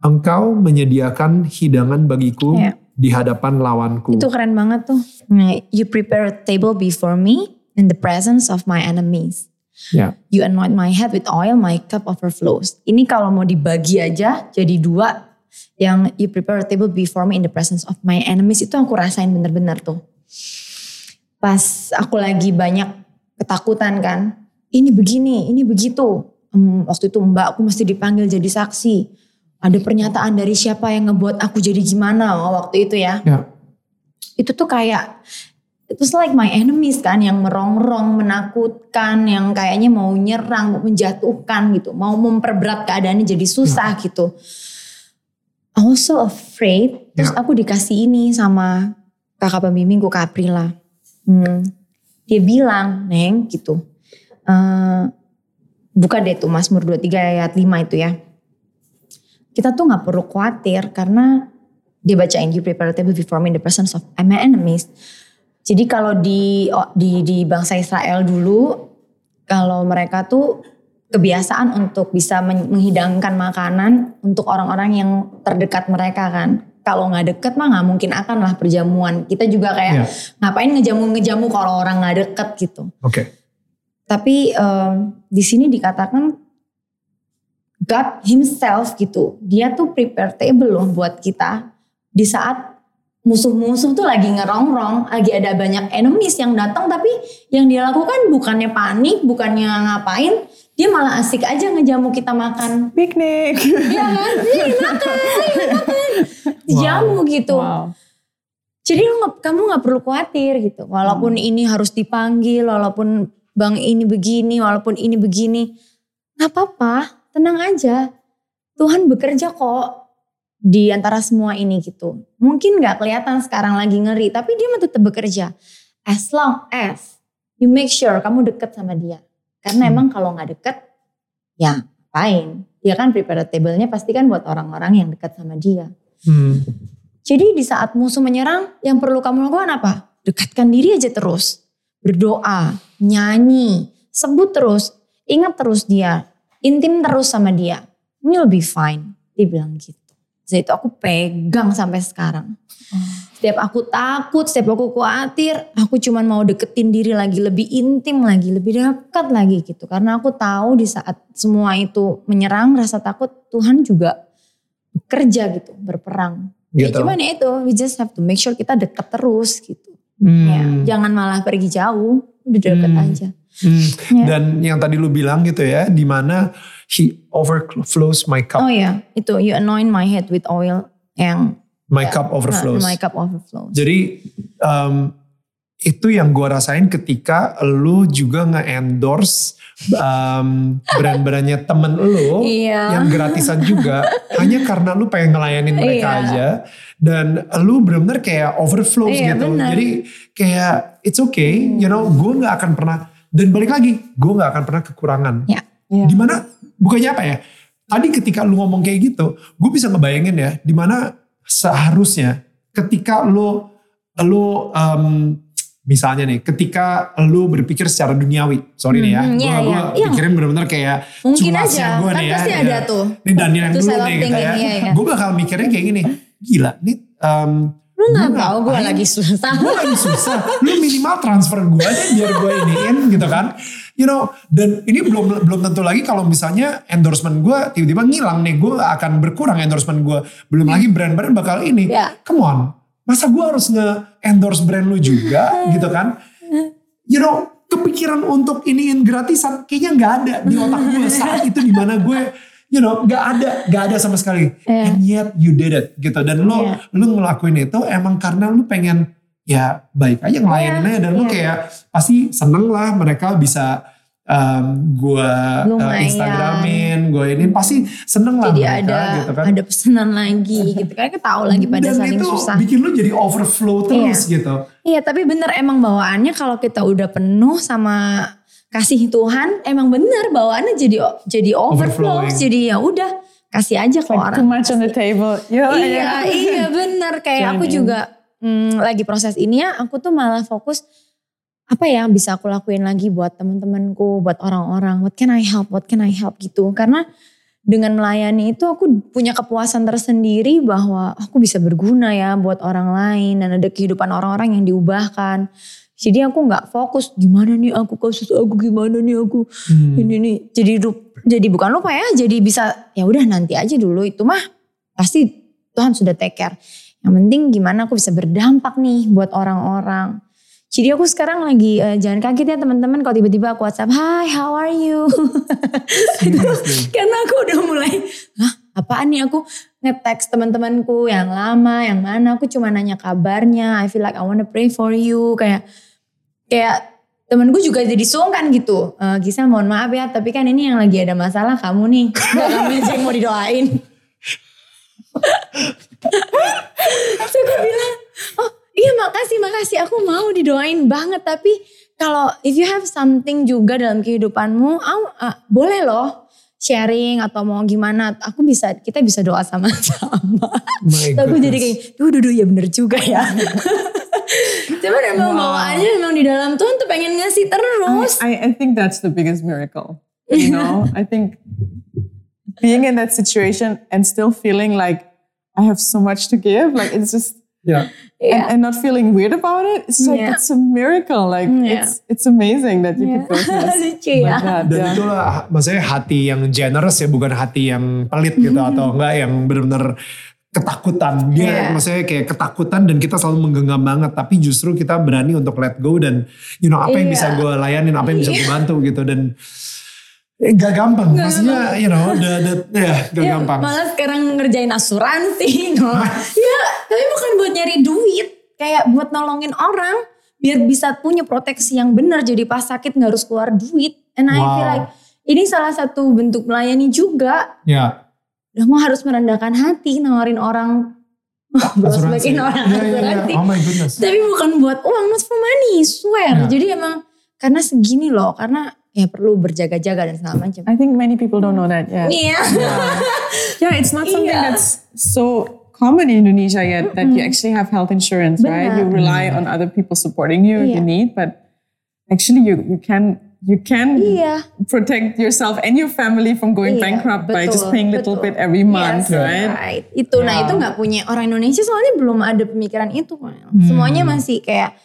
Engkau menyediakan hidangan bagiku Ya. di hadapan lawanku. Itu keren banget tuh. Nah, You prepare a table before me in the presence of my enemies. Ya. You anoint my head with oil, my cup overflows. Ini kalau mau dibagi aja jadi dua. Yang you prepare a table before me in the presence of my enemies itu aku rasain bener-bener tuh. Pas aku lagi banyak ketakutan kan. Ini begini, ini begitu. Hmm, waktu itu mbak aku mesti dipanggil jadi saksi. Ada pernyataan dari siapa yang ngebuat aku jadi gimana waktu itu ya Ya. itu tuh kayak it was like my enemies kan yang merongrong, menakutkan, yang kayaknya mau nyerang, mau menjatuhkan gitu, mau memperberat keadaannya jadi susah gitu. I was so afraid. Terus aku dikasih ini sama kakak pembimbingku Kak Aprila. Hmm, dia bilang, Neng gitu. eh, buka deh tuh Mazmur 23 ayat 5 itu ya. Kita tuh gak perlu khawatir karena dia bacain you prepare a table before me in the presence of my enemies. Jadi kalau di oh, di di bangsa Israel dulu kalau mereka tuh kebiasaan untuk bisa men- menghidangkan makanan untuk orang-orang yang terdekat mereka kan. Kalau nggak deket mah nggak mungkin akan lah perjamuan. Kita juga kayak Iya. ngapain ngejamu-ngejamu kalau orang nggak deket gitu. Oke. Tapi em, di sini dikatakan God Himself gitu, dia tuh prepare table loh buat kita di saat musuh-musuh tuh lagi ngerongrong, lagi ada banyak enemies yang datang, tapi yang dia lakukan bukannya panik, bukannya ngapain, dia malah asik aja ngejamu kita makan. Picnic. Iya kan? Iya makan, iya makan. Dijamu gitu. Wow. Jadi nggak- kamu nggak perlu khawatir gitu. Walaupun ini harus dipanggil, walaupun bang ini begini, walaupun ini begini, nggak apa-apa, tenang aja. Tuhan bekerja kok di antara semua ini gitu. Mungkin nggak kelihatan sekarang lagi ngeri, tapi dia tetap bekerja. As long as you make sure kamu deket sama dia. Karena Hmm. emang kalau nggak deket, ya ngapain? Dia kan prepare table-nya pasti kan buat orang-orang yang dekat sama dia. Hmm. Jadi di saat musuh menyerang, yang perlu kamu lakukan apa? Dekatkan diri aja terus. Berdoa, nyanyi, sebut terus, ingat terus dia, intim terus sama dia. You'll be fine. Dia bilang gitu. Itu aku pegang sampai sekarang. Setiap aku takut, setiap aku khawatir, aku cuman mau deketin diri lagi, lebih intim lagi, lebih dekat lagi gitu. Karena aku tahu di saat semua itu menyerang, rasa takut, Tuhan juga bekerja gitu, berperang. Ya, Gitu. cuman ya itu, we just have to make sure kita dekat terus gitu. Hmm. Ya, jangan malah pergi jauh, udah deket Hmm. aja. Hmm. Ya. Dan yang tadi lu bilang gitu ya, di mana he overflows my cup, Oh ya, itu you anoint my head with oil yang my ya, cup overflows. My cup overflows. Jadi um, itu yang gue rasain ketika lu juga nge-endorse um, brand-brandnya temen lu Iya. yang gratisan juga hanya karena lu pengen ngelayanin mereka Iya. aja dan lu bener-bener kayak overflows Iya, gitu. bener. Jadi kayak it's okay, you know, gue nggak akan pernah dan balik lagi, gue nggak akan pernah kekurangan. Ya. Yeah. Di mana bukannya apa ya? Tadi ketika lu ngomong kayak gitu, gue bisa ngebayangin ya, di mana seharusnya ketika lu lu um, misalnya nih, ketika lu berpikir secara duniawi, sorry nih ya, Mhm, gue iya, gua iya. Iya. pikirin bener-bener kayak Mungkin aja, gua kan nih ya, pasti ya. ada tuh. Ini Daniel yang dulu nih gitu thinking, ya. iya, iya. Gue bakal mikirnya kayak gini, gila nih um, Lu nggak tahu gue lagi susah. gue lagi susah. Lu minimal transfer gue aja biar gue iniin gitu kan. You know, dan ini belum belum tentu lagi kalau misalnya endorsement gue tiba-tiba ngilang nih, gue akan berkurang endorsement gue. Belum lagi brand-brand bakal ini. Ya. Come on, masa gue harus nge-endorse brand lu juga gitu kan? You know, kepikiran untuk iniin gratisan kayaknya nggak ada di otak gue saat itu di mana gue you know nggak ada nggak ada sama sekali Iya. and yet you did it gitu dan lu Iya. lu ngelakuin itu emang karena lu pengen ya baik aja ngelayanin Iya, aja dan lu iya. kayak pasti seneng lah mereka bisa um, gua uh, instagramin gue ini pasti seneng lah Jadi mereka ada gitu kan ada pesanan lagi gitu. Kan kita tahu lagi pada dan saling itu susah. bikin lu jadi overflow terus gitu Iya tapi bener emang bawaannya kalau kita udah penuh sama kasih Tuhan emang bener bawaannya jadi jadi overflow jadi ya udah kasih aja ke Like too orang. much on the table. Yeah, Iya iya bener kayak aku juga mm, lagi proses ini ya aku tuh malah fokus apa ya yang bisa aku lakuin lagi buat teman-temanku buat orang-orang what can I help what can I help gitu karena dengan melayani itu aku punya kepuasan tersendiri bahwa aku bisa berguna ya buat orang lain dan ada kehidupan orang-orang yang diubahkan. Jadi aku nggak fokus gimana nih aku kasus aku gimana nih aku Hmm. ini nih jadi jadi bukan lupa ya jadi bisa ya udah nanti aja dulu itu mah pasti Tuhan sudah take care. Yang penting gimana aku bisa berdampak nih buat orang-orang. Jadi aku sekarang lagi eh, jangan kaget ya teman-teman kalau tiba-tiba aku WhatsApp, "Hi, how are you?" Karena aku udah mulai, hah apaan nih aku nge-text teman-temanku yang lama, yang mana aku cuma nanya kabarnya. I feel like I wanna pray for you. Kayak kayak temenku juga jadi sungkan gitu. Eh Gisel mohon maaf ya, tapi kan ini yang lagi ada masalah kamu nih. Gak kamu aja yang mau didoain. Terus aku bilang, oh iya makasih makasih aku mau didoain banget. Tapi kalau if you have something juga dalam kehidupanmu, au- ah, boleh loh sharing atau mau gimana. Aku bisa, kita bisa doa sama-sama. Aku jadi kayak, duh duh duh ya bener juga ya. Cuman emang bawaannya emang di dalam Tuhan tuh pengen ngasih terus. I, I think that's the biggest miracle. You know, I think being in that situation and still feeling like I have so much to give, like it's just Ya. and, and not feeling weird about it. It's like Yeah. it's a miracle. Like Yeah. it's it's amazing that you Yeah. through this Lucu ya. that. Dan yeah. itulah maksudnya hati yang generous ya bukan hati yang pelit gitu atau enggak yang benar-benar ketakutan. Dia Yeah. maksudnya kayak ketakutan dan kita selalu menggenggam banget tapi justru kita berani untuk let go dan you know apa yang Iya. bisa gue layanin, apa yang bisa gue bantu gitu dan gak gampang. Maksudnya you know, the, the, ya gak Ya, gampang. malah sekarang ngerjain asuransi. No. ya, tapi bukan buat nyari duit. Kayak buat nolongin orang. Biar bisa punya proteksi yang benar. Jadi pas sakit gak harus keluar duit. And I Wow. feel like ini salah satu bentuk melayani juga. Ya. Udah mau harus merendahkan hati. Nawarin orang. Bikin orang Iya, iya, iya. asuransi. Oh my goodness. Tapi bukan buat uang, not for money, swear. Jadi emang karena segini loh, karena ya perlu berjaga-jaga dan segala macam. I think many people don't know that yet. Iya. Yeah, it's not something Yeah. that's so common in Indonesia yet that you actually have health insurance, right? You Benar. rely on other people supporting you if you Iya. need, but actually you you can you can Iya. protect yourself and your family from going Iya, bankrupt by just betul, paying little betul. bit every month, Yes, right? Itu, nah Yeah. itu nggak punya orang Indonesia soalnya belum ada pemikiran itu. Hmm. Semuanya masih kayak,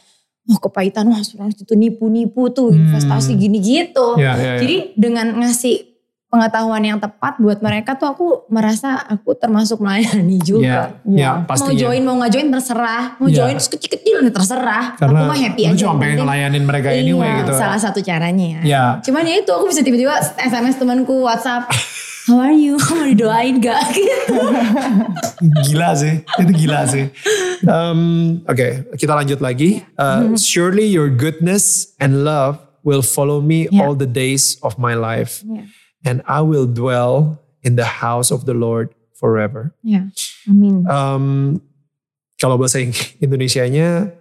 oh kepahitan, wah asuransi itu nipu-nipu tuh, investasi gini gitu. Hmm. Ya, ya, ya. Jadi dengan ngasih pengetahuan yang tepat buat mereka tuh aku merasa aku termasuk melayani Ya, juga. ya Mau pastinya. join mau nggak join terserah, mau Iya. join kecil-kecil terserah. Karena aku mah happy aja. cuma pengen ngelayanin mereka anyway iya, gitu. Salah satu caranya ya. Ya. Cuman ya itu aku bisa tiba-tiba SMS temanku WhatsApp. How are you? Mau didoain gak? Gitu. gila sih, itu gila sih. Um, Oke, kita lanjut lagi. Uh, Surely your goodness and love will follow me Yeah. all the days of my life, Ya, and I will dwell in the house of the Lord forever. ya. Amin. Um, kalau bahasa Indonesianya,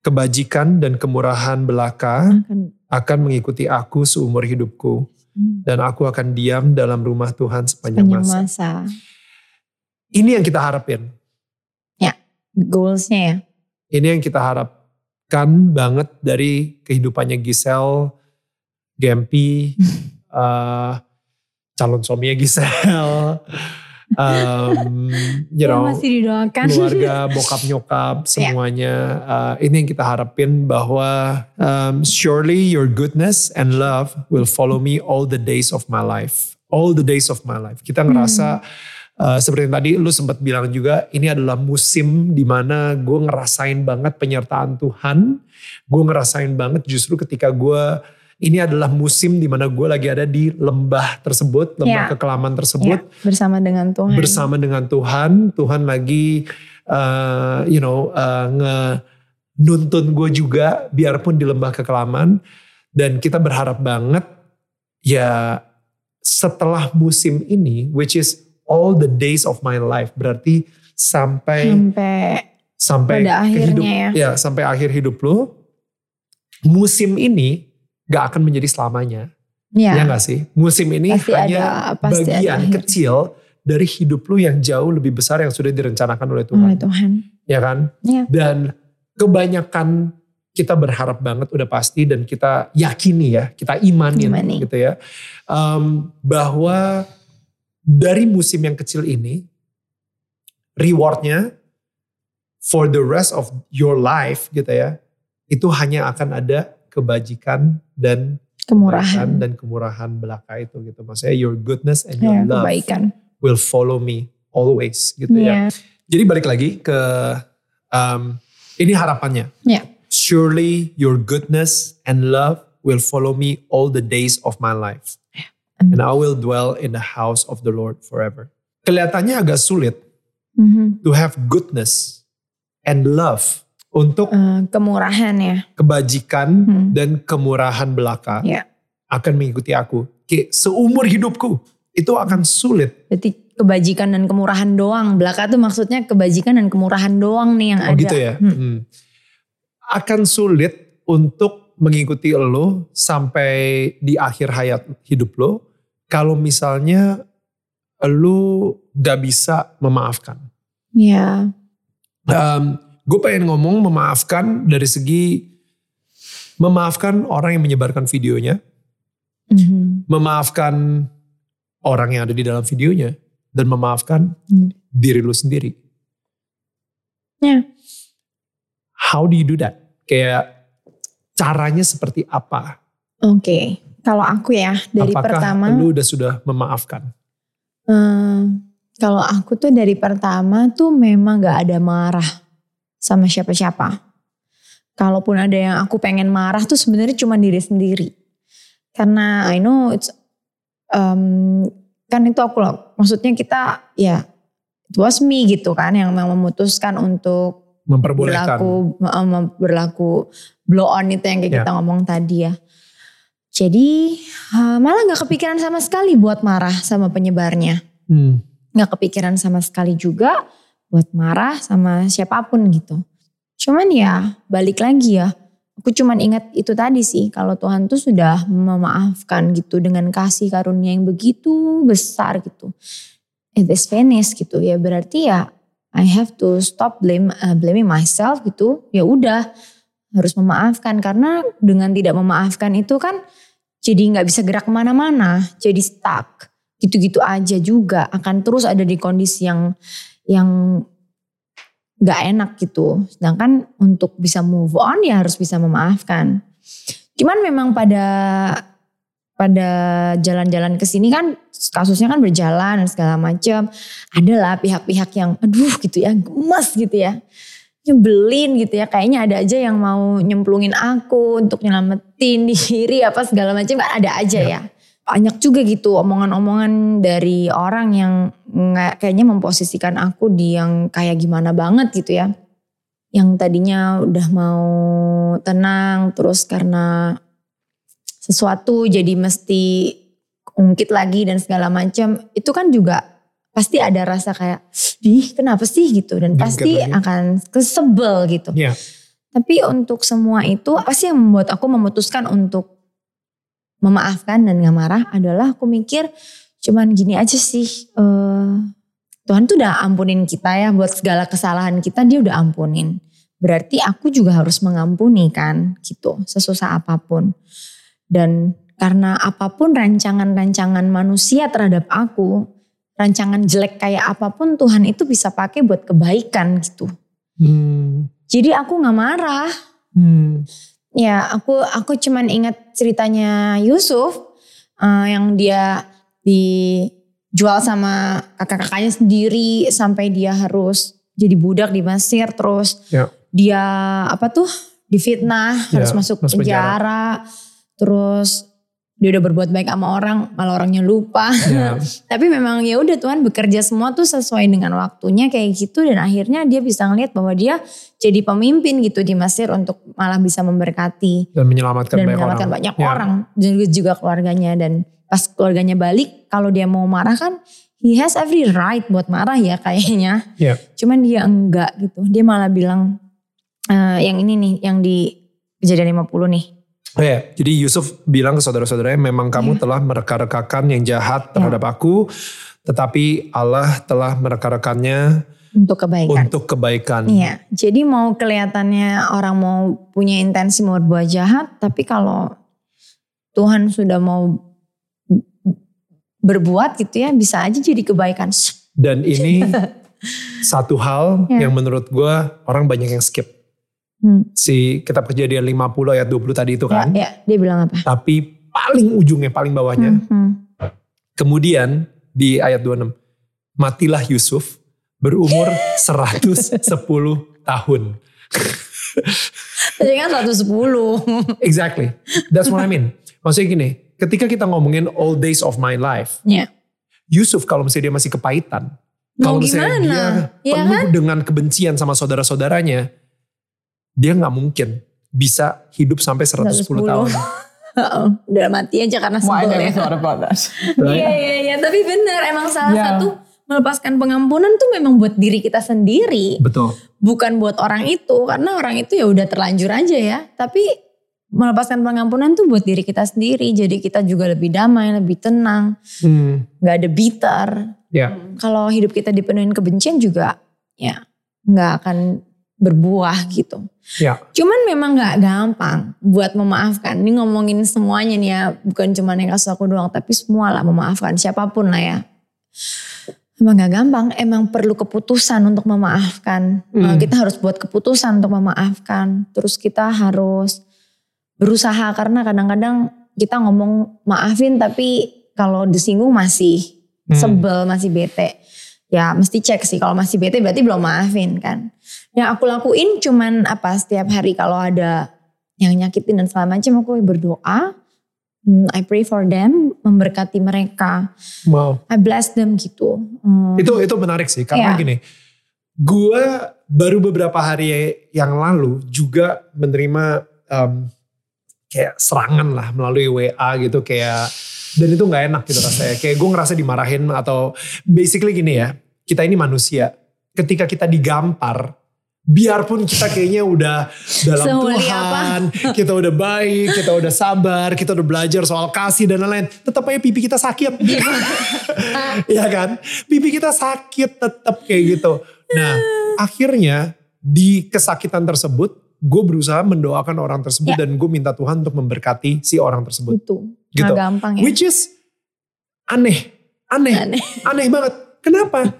kebajikan dan kemurahan belaka Akan akan mengikuti aku seumur hidupku. Dan aku akan diam dalam rumah Tuhan sepanjang panjang masa. masa. Ini yang kita harapin. Goalsnya ya. Ini yang kita harapkan banget dari kehidupannya Giselle, Gempi, eh, calon suaminya Giselle, um, you know, masih didoakan. keluarga, bokap, nyokap, semuanya. eh, ini yang kita harapin bahwa um, surely your goodness and love will follow me all the days of my life. All the days of my life. Kita ngerasa uh, seperti yang tadi lu sempat bilang juga, ini adalah musim di mana gue ngerasain banget penyertaan Tuhan. Gue ngerasain banget justru ketika gue ini adalah musim di mana gue lagi ada di lembah tersebut, lembah Ya. kekelaman tersebut Ya, bersama dengan Tuhan. bersama dengan Tuhan. Tuhan lagi uh, you know uh, nge nuntun gue juga biarpun di lembah kekelaman dan kita berharap banget ya setelah musim ini which is all the days of my life berarti sampai sampai sampai pada ke hidup akhirnya ya sampai akhir hidup lo musim ini gak akan menjadi selamanya ya, ya gak sih musim ini Pasti hanya ada- pasti ada bagian akhir. kecil dari hidup lu yang jauh lebih besar yang sudah direncanakan oleh Tuhan oleh Tuhan. ya kan Ya. dan kebanyakan kita berharap banget udah pasti dan kita yakini ya kita imanin Imani. gitu ya em, bahwa dari musim yang kecil ini rewardnya for the rest of your life gitu ya itu hanya akan ada kebajikan dan Kemurahan. dan kemurahan belaka itu gitu maksudnya your goodness and your Ya, love kebaikan. will follow me always gitu ya Ya. jadi balik lagi ke um, ini harapannya. Ya. Surely your goodness and love will follow me all the days of my life. Amin. And I will dwell in the house of the Lord forever. Kelihatannya agak sulit Mhm. to have goodness and love untuk Eh, kemurahan ya. kebajikan Hmm. dan kemurahan belaka Ya. akan mengikuti aku. Kayak seumur hidupku itu akan sulit. Berarti kebajikan dan kemurahan doang. Belaka tuh maksudnya kebajikan dan kemurahan doang nih yang Oh ada. gitu ya. Hmm. Hmm. Akan sulit untuk mengikuti lo sampai di akhir hayat hidup lo kalau misalnya lo gak bisa memaafkan. Ya. Um, gue pengen ngomong memaafkan dari segi memaafkan orang yang menyebarkan videonya, Mhm. memaafkan orang yang ada di dalam videonya, dan memaafkan Hmm. diri lu sendiri. Ya. How do you do that? Kayak caranya seperti apa? Oke, kalau aku ya dari Apakah pertama, lu udah sudah memaafkan? eh, kalau aku tuh dari pertama tuh memang gak ada marah sama siapa-siapa. Kalaupun ada yang aku pengen marah tuh sebenarnya cuma diri sendiri. Karena I know it's um, kan itu aku loh. Maksudnya kita ya it was me gitu kan yang memutuskan untuk Memperbolehkan. berlaku berlaku blow on itu yang kayak Ya. kita ngomong tadi ya. Jadi eh, malah nggak kepikiran sama sekali buat marah sama penyebarnya, Hmm. nggak kepikiran sama sekali juga buat marah sama siapa pun gitu. Cuman ya balik lagi ya, aku cuman ingat itu tadi sih kalau Tuhan tuh sudah memaafkan gitu dengan kasih karunia yang begitu besar gitu. It is finished gitu ya berarti ya I have to stop blame uh, blaming myself gitu. Ya udah harus memaafkan karena dengan tidak memaafkan itu kan jadi nggak bisa gerak ke mana-mana, jadi stuck gitu-gitu aja juga akan terus ada di kondisi yang yang nggak enak gitu. Sedangkan untuk bisa move on ya harus bisa memaafkan. Cuman memang pada pada jalan-jalan ke sini kan kasusnya kan berjalan dan segala macam. Adalah pihak-pihak yang aduh gitu ya, gemes gitu ya. Nyebelin gitu ya, kayaknya ada aja yang mau nyemplungin aku untuk nyelamatin diri apa segala macam ada aja ya. Banyak juga gitu omongan-omongan dari orang yang nggak kayaknya memposisikan aku di yang kayak gimana banget gitu ya. Yang tadinya udah mau tenang terus karena sesuatu jadi mesti ungkit lagi dan segala macam itu kan juga pasti ada rasa kayak ih kenapa sih gitu dan pasti lagi. akan kesebel gitu. Iya. Tapi untuk semua itu apa sih yang membuat aku memutuskan untuk memaafkan dan gak marah adalah aku mikir cuman gini aja sih eh, Tuhan tuh udah ampunin kita ya buat segala kesalahan kita dia udah ampunin. Berarti aku juga harus mengampuni kan gitu sesusah apa pun. Dan karena apa pun rancangan-rancangan manusia terhadap aku, rancangan jelek kayak apa pun Tuhan itu bisa pakai buat kebaikan gitu. Hmm. Jadi aku nggak marah. Hmm. Ya aku aku cuman ingat ceritanya Yusuf eh, yang dia dijual sama kakak-kakaknya sendiri sampai dia harus jadi budak di Mesir terus Ya. dia apa tuh difitnah Ya, harus masuk, masuk penjara. terus dia udah berbuat baik sama orang malah orangnya lupa Ya. tapi memang ya udah Tuhan bekerja semua tuh sesuai dengan waktunya kayak gitu dan akhirnya dia bisa ngeliat bahwa dia jadi pemimpin gitu di Mesir untuk malah bisa memberkati Dan menyelamatkan dan banyak menyelamatkan orang. banyak Ya. orang dan juga keluarganya dan pas keluarganya balik kalau dia mau marah kan he has every right buat marah ya kayaknya Ya. cuman dia enggak gitu dia malah bilang eh, yang ini nih yang di kejadian 50 nih Oh ya, jadi Yusuf bilang ke saudara-saudaranya, memang kamu telah mereka-rekakan yang jahat terhadap aku, tetapi Allah telah mereka-rekannya untuk kebaikan untuk kebaikan. Iya, jadi mau kelihatannya orang mau punya intensi mau berbuat jahat, tapi kalau Tuhan sudah mau berbuat gitu ya, bisa aja jadi kebaikan. Dan ini satu hal Ya. yang menurut gue orang banyak yang skip. Hmm. Si kitab kejadian 50 ayat 20 tadi itu Ya, kan. ya, dia bilang apa? Tapi paling ujungnya, paling bawahnya. Hmm, hmm. Kemudian di ayat 26. Matilah Yusuf berumur 110 tahun. Tadi kan 110. Exactly. That's what I mean. Maksudnya gini, ketika kita ngomongin all days of my life, ya. Yusuf kalau misalnya dia masih kepahitan, Mau kalau misalnya gimana? dia Iya penuh dengan kebencian sama saudara-saudaranya, dia nggak mungkin bisa hidup sampai 110, 110. tahun. Heeh, Udah mati aja karena Well, I sebel never ya. thought about that. Right? Iya, iya, iya. Tapi benar emang salah Ya. satu melepaskan pengampunan tuh memang buat diri kita sendiri. Betul. bukan buat orang itu karena orang itu ya udah terlanjur aja ya tapi melepaskan pengampunan tuh buat diri kita sendiri jadi kita juga lebih damai lebih tenang Hmm, nggak ada bitter ya. kalau hidup kita dipenuhin kebencian juga ya nggak akan berbuah gitu. Ya. Cuman memang nggak gampang buat memaafkan. Ini ngomongin semuanya nih ya, bukan cuma yang kasus aku doang, tapi semua lah memaafkan siapa pun lah ya. Emang gak gampang, emang perlu keputusan untuk memaafkan. Hmm. Uh, Kita harus buat keputusan untuk memaafkan. Terus kita harus berusaha karena kadang-kadang kita ngomong maafin tapi kalau disinggung masih Hmm. sebel, masih bete. Ya mesti cek sih kalau masih bete berarti belum maafin kan. Yang aku lakuin cuman apa setiap hari kalau ada yang nyakitin dan segala macam aku berdoa. Hmm, I pray for them, memberkati mereka. Wow. I bless them gitu. Hmm, Itu itu menarik sih karena Iya. gini. Gue baru beberapa hari yang lalu juga menerima em, kayak serangan lah melalui WA gitu kayak dan itu nggak enak gitu rasanya. Kayak gue ngerasa dimarahin atau basically gini ya. Kita ini manusia. Ketika kita digampar, biarpun kita kayaknya udah dalam Semulia Tuhan, kita udah baik, kita udah sabar, kita udah belajar soal kasih dan lain-lain, tetap aja pipi kita sakit. Iya kan? Pipi kita sakit tetap kayak gitu. Nah akhirnya di kesakitan tersebut, gue berusaha mendoakan orang tersebut Ya. dan gue minta Tuhan untuk memberkati si orang tersebut. Itu Gitu. nggak gampang ya. Which is aneh, aneh, Aneh. aneh banget. Kenapa?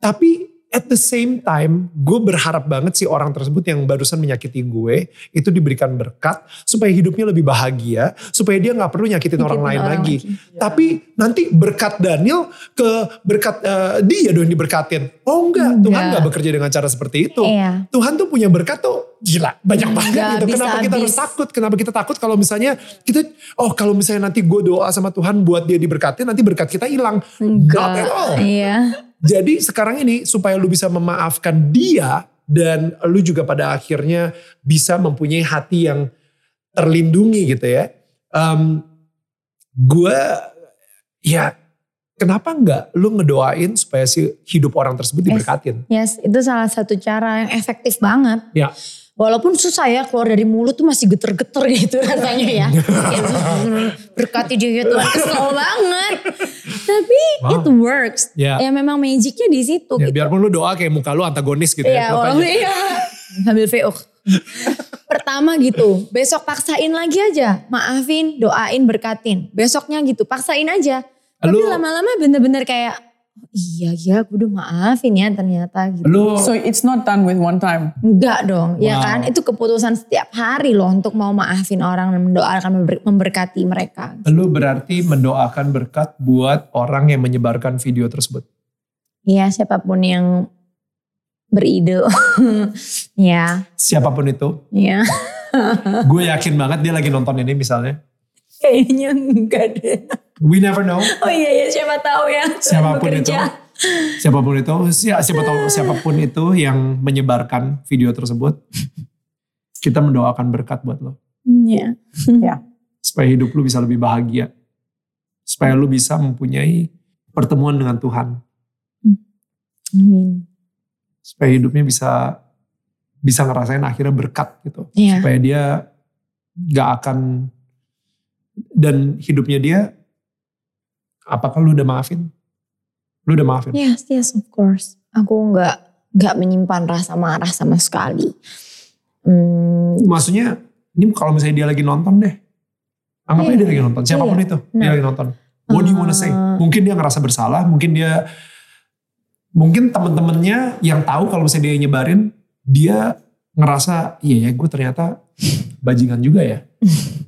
Tapi at the same time, gue berharap banget si orang tersebut yang barusan menyakiti gue itu diberikan berkat supaya hidupnya lebih bahagia, supaya dia nggak perlu nyakitin orang Nyakitin lain orang lagi. lagi. Tapi nanti berkat Daniel ke berkat eh, dia dong yang diberkatin. Oh enggak, Tuhan Enggak. nggak bekerja dengan cara seperti itu. Iya. Tuhan tuh punya berkat tuh gila banyak banget Nggak gitu. Kenapa kita harus habis. takut? Kenapa kita takut kalau misalnya kita oh kalau misalnya nanti gue doa sama Tuhan buat dia diberkati nanti berkat kita hilang. Not at all. Iya. Jadi sekarang ini supaya lu bisa memaafkan dia dan lu juga pada akhirnya bisa mempunyai hati yang terlindungi gitu ya. Um, gue ya kenapa enggak lu ngedoain supaya si hidup orang tersebut Yes. diberkatin? Yes, itu salah satu cara yang efektif banget. Ya. Walaupun susah ya keluar dari mulut tuh masih geter-geter gitu rasanya ya. Ya, Berkati dia ya Tuhan kesel banget. Tapi Wow. it works. Ya. Ya memang magicnya di situ Ya, gitu. biarpun lu doa kayak muka lu antagonis gitu ya. Iya, walaupun aja. iya. Sambil VO. Pertama gitu, besok paksain lagi aja. Maafin, doain, berkatin. Besoknya gitu, paksain aja. Tapi lama-lama bener-bener kayak, "Oh, iya ya gue udah maafin ya ternyata gitu. Lu So it's not done with one time. Enggak dong, ya Wow. kan? Itu keputusan setiap hari loh untuk mau maafin orang dan mendoakan member- memberkati mereka. lu berarti mendoakan berkat buat orang yang menyebarkan video tersebut. Iya, siapa pun yang beride. ya, Siapa pun itu. ya. Gue yakin banget dia lagi nonton ini misalnya. Kayaknya enggak deh. We never know. Oh iya ya, siapa tahu ya. Siapa pun itu. Bekerja. Siapa pun itu. si- Siapa tahu siapa pun itu yang menyebarkan video tersebut. Kita mendoakan berkat buat lo. Iya. Supaya hidup lu bisa lebih bahagia. Supaya lu bisa mempunyai pertemuan dengan Tuhan. Amin. Supaya hidupnya bisa bisa ngerasain akhirnya berkat gitu. Iya. supaya dia gak akan dan hidupnya dia apakah lu udah maafin? Lu udah maafin? Yes, yes of course. Aku nggak nggak menyimpan rasa marah sama sekali. Hmm, Maksudnya ini kalau misalnya dia lagi nonton deh. Anggap aja Iya. dia lagi nonton. Siapa pun Iya. itu dia Nah. lagi nonton. What do you wanna say? Uh, Mungkin dia ngerasa bersalah. Mungkin dia mungkin temen-temennya yang tahu kalau misalnya dia nyebarin dia ngerasa iya ya gue ternyata bajingan juga ya.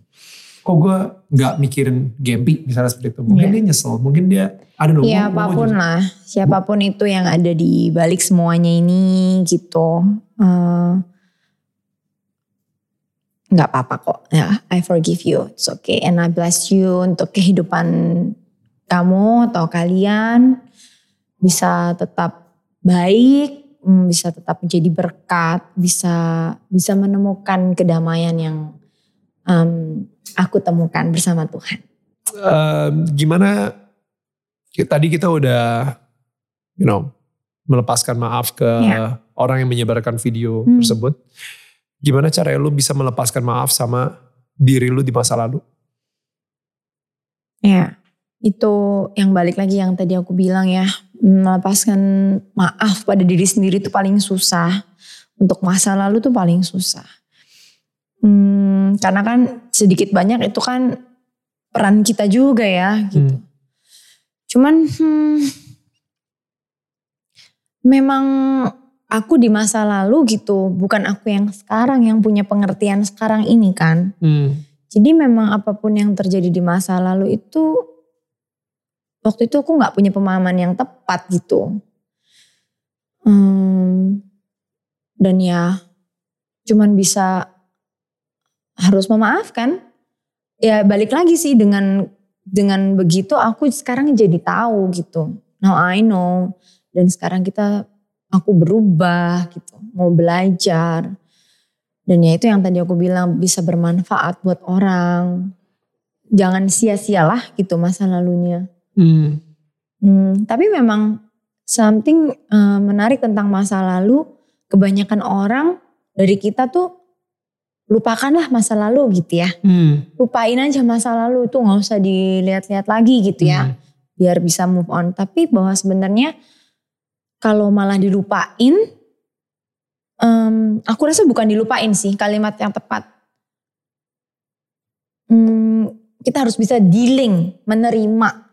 Kok gue nggak mikirin Gempi misalnya seperti itu. Mungkin Iya. dia nyesel. Mungkin dia I don't know. ya gua- gua apa pun jujur. lah, siapa pun itu yang ada di balik semuanya ini gitu. Eh, nggak apa-apa kok. Ya, I forgive you. It's okay. And I bless you untuk kehidupan kamu atau kalian bisa tetap baik, mm, bisa tetap menjadi berkat, bisa bisa menemukan kedamaian yang em, aku temukan bersama Tuhan. Em, gimana tadi kita udah you know melepaskan maaf ke Ya. orang yang menyebarkan video Hmm. tersebut. Gimana cara lu bisa melepaskan maaf sama diri lu di masa lalu? Ya, itu yang balik lagi yang tadi aku bilang ya, melepaskan maaf pada diri sendiri itu paling susah. untuk masa lalu tuh paling susah. Hmm, karena kan sedikit banyak itu kan peran kita juga ya gitu. Hmm. Cuman hmm, memang aku di masa lalu gitu, bukan aku yang sekarang yang punya pengertian sekarang ini kan. Hmm. Jadi memang apa pun yang terjadi di masa lalu itu waktu itu aku nggak punya pemahaman yang tepat gitu. Hmm, dan ya cuman bisa harus memaafkan. Ya balik lagi sih dengan dengan begitu aku sekarang jadi tahu gitu. Now I know dan sekarang kita aku berubah gitu, mau belajar. Dan ya itu yang tadi aku bilang bisa bermanfaat buat orang. Jangan sia-sialah gitu masa lalunya. Hmm. Hmm, tapi memang something uh, menarik tentang masa lalu, kebanyakan orang dari kita tuh lupakanlah masa lalu gitu ya. Hmm. Lupain aja masa lalu tuh nggak usah dilihat-lihat lagi gitu ya. Hmm. Biar bisa move on. Tapi bahwa sebenarnya kalau malah dilupain, em, aku rasa bukan dilupain sih kalimat yang tepat. Hmm, kita harus bisa dealing, menerima.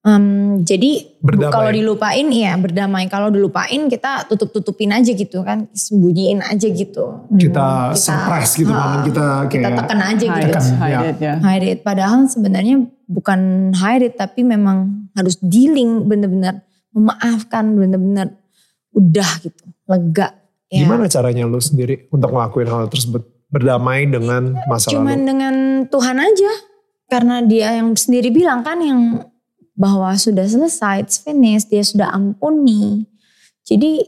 Em, jadi Berdamai. kalau dilupain iya berdamai. Kalau dilupain kita tutup-tutupin aja gitu kan, sembunyiin aja gitu. Hmm, Kita suppress gitu, Maman. Kita kita kayak- tekan aja Hide, gitu. Tekan, hide ya. it, yeah. hide it. Padahal sebenarnya bukan hide it tapi memang harus dealing bener-bener memaafkan bener-bener udah gitu lega. Ya. Gimana caranya lu sendiri untuk ngelakuin hal tersebut? Berdamai dengan masa Cuman lalu. dengan Tuhan aja karena dia yang sendiri bilang kan yang bahwa sudah selesai, it's finished, dia sudah ampuni. Jadi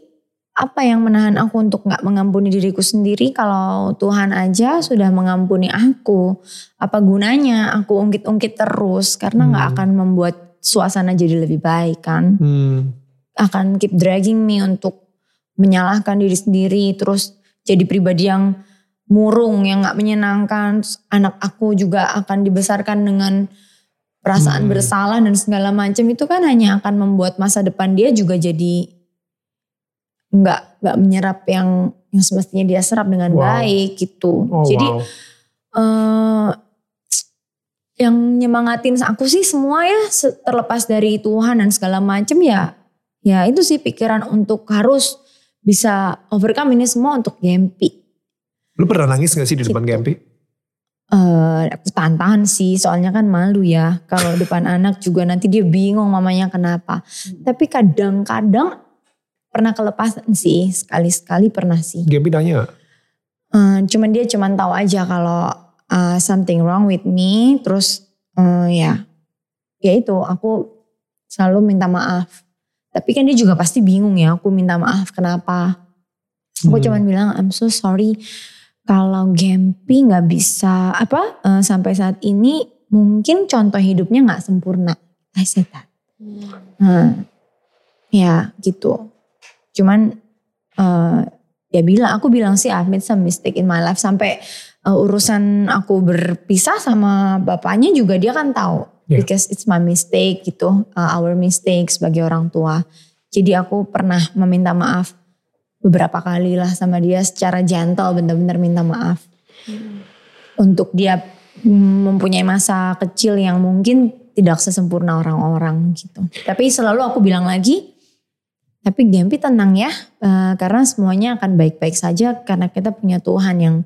apa yang menahan aku untuk nggak mengampuni diriku sendiri kalau Tuhan aja sudah mengampuni aku? Apa gunanya aku ungkit-ungkit terus karena nggak Hmm. akan membuat suasana jadi lebih baik kan? Hmm. Akan keep dragging me untuk menyalahkan diri sendiri terus jadi pribadi yang murung yang nggak menyenangkan Terus anak aku juga akan dibesarkan dengan perasaan Hmm. bersalah dan segala macam itu kan hanya akan membuat masa depan dia juga jadi nggak nggak menyerap yang yang semestinya dia serap dengan Wow. baik gitu Oh, jadi wow. eh yang nyemangatin aku sih semua ya terlepas dari Tuhan dan segala macam ya ya itu sih pikiran untuk harus bisa overcome ini semua untuk Gempi. Lu pernah nangis gak sih di depan Gitu. Gempi? Eh aku tahan-tahan sih soalnya kan malu ya kalau depan anak juga nanti dia bingung mamanya kenapa. Tapi kadang-kadang pernah kelepasan sih sekali-sekali pernah sih. Gempi nanya gak? Eh, cuman dia cuman tahu aja kalau uh, something wrong with me terus eh, ya ya itu aku selalu minta maaf tapi kan dia juga pasti bingung ya aku minta maaf kenapa aku Hmm. cuman bilang I'm so sorry kalau Gempi nggak bisa apa eh, sampai saat ini mungkin contoh hidupnya nggak sempurna. I said that. Nah, ya gitu. Cuman eh, ya bilang aku bilang sih I've made some mistake in my life. Sampai uh, urusan aku berpisah sama bapaknya juga dia kan tahu. Yeah. because it's my mistake gitu uh, our mistake sebagai orang tua. Jadi aku pernah meminta maaf beberapa kali lah sama dia secara gentle bener-bener minta maaf. Untuk dia mempunyai masa kecil yang mungkin tidak sesempurna orang-orang gitu. Tapi selalu aku bilang lagi tapi Gempi tenang ya, eh, karena semuanya akan baik-baik saja karena kita punya Tuhan yang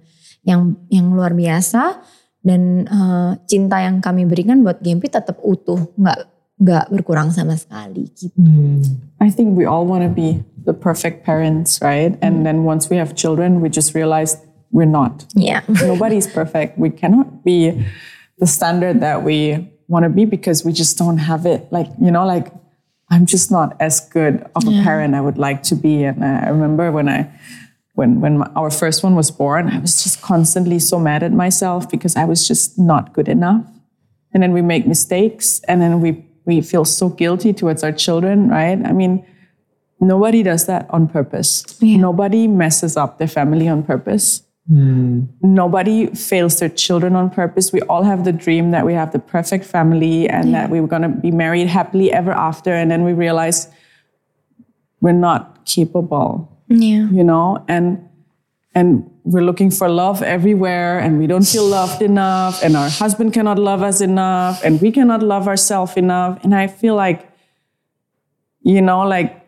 yang yang luar biasa dan eh, cinta yang kami berikan buat Gempi tetap utuh, nggak nggak berkurang sama sekali gitu. Hmm. I think we all want to be the perfect parents, right? And then once we have children, we just realize we're not. Yeah. Nobody's perfect. We cannot be the standard that we want to be because we just don't have it. Like, you know, like I'm just not as good of a parent I would like to be. And I remember when I, when, when my, our first one was born, I was just constantly so mad at myself because I was just not good enough. And then we make mistakes and then we, we feel so guilty towards our children, right? I mean, nobody does that on purpose. Yeah. Nobody messes up their family on purpose hmm. nobody fails their children on purpose. We all have the dream that we have the perfect family and that we were going to be married happily ever after. And then we realize we're not capable Yeah. you know, and and we're looking for love everywhere and we don't feel loved enough and our husband cannot love us enough and we cannot love ourselves enough and i feel like you know like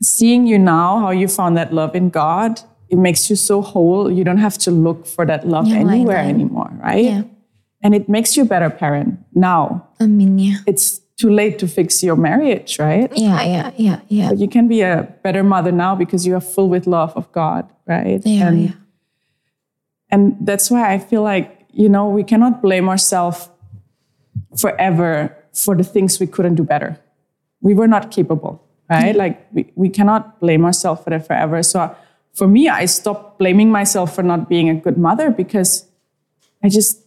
seeing you now how you found that love in god it makes you so whole you don't have to look for that love Yeah, anywhere anymore right Yeah. and it makes you a better parent now Amin ya. it's too late to fix your marriage right yeah yeah yeah iya. but you can be a better mother now because you are full with love of god right Iya, and iya. And that's why I feel like, you know, we cannot blame ourselves forever for the things we couldn't do better. We were not capable, right? Like we, we cannot blame ourselves for that forever. So for me, I stopped blaming myself for not being a good mother because I just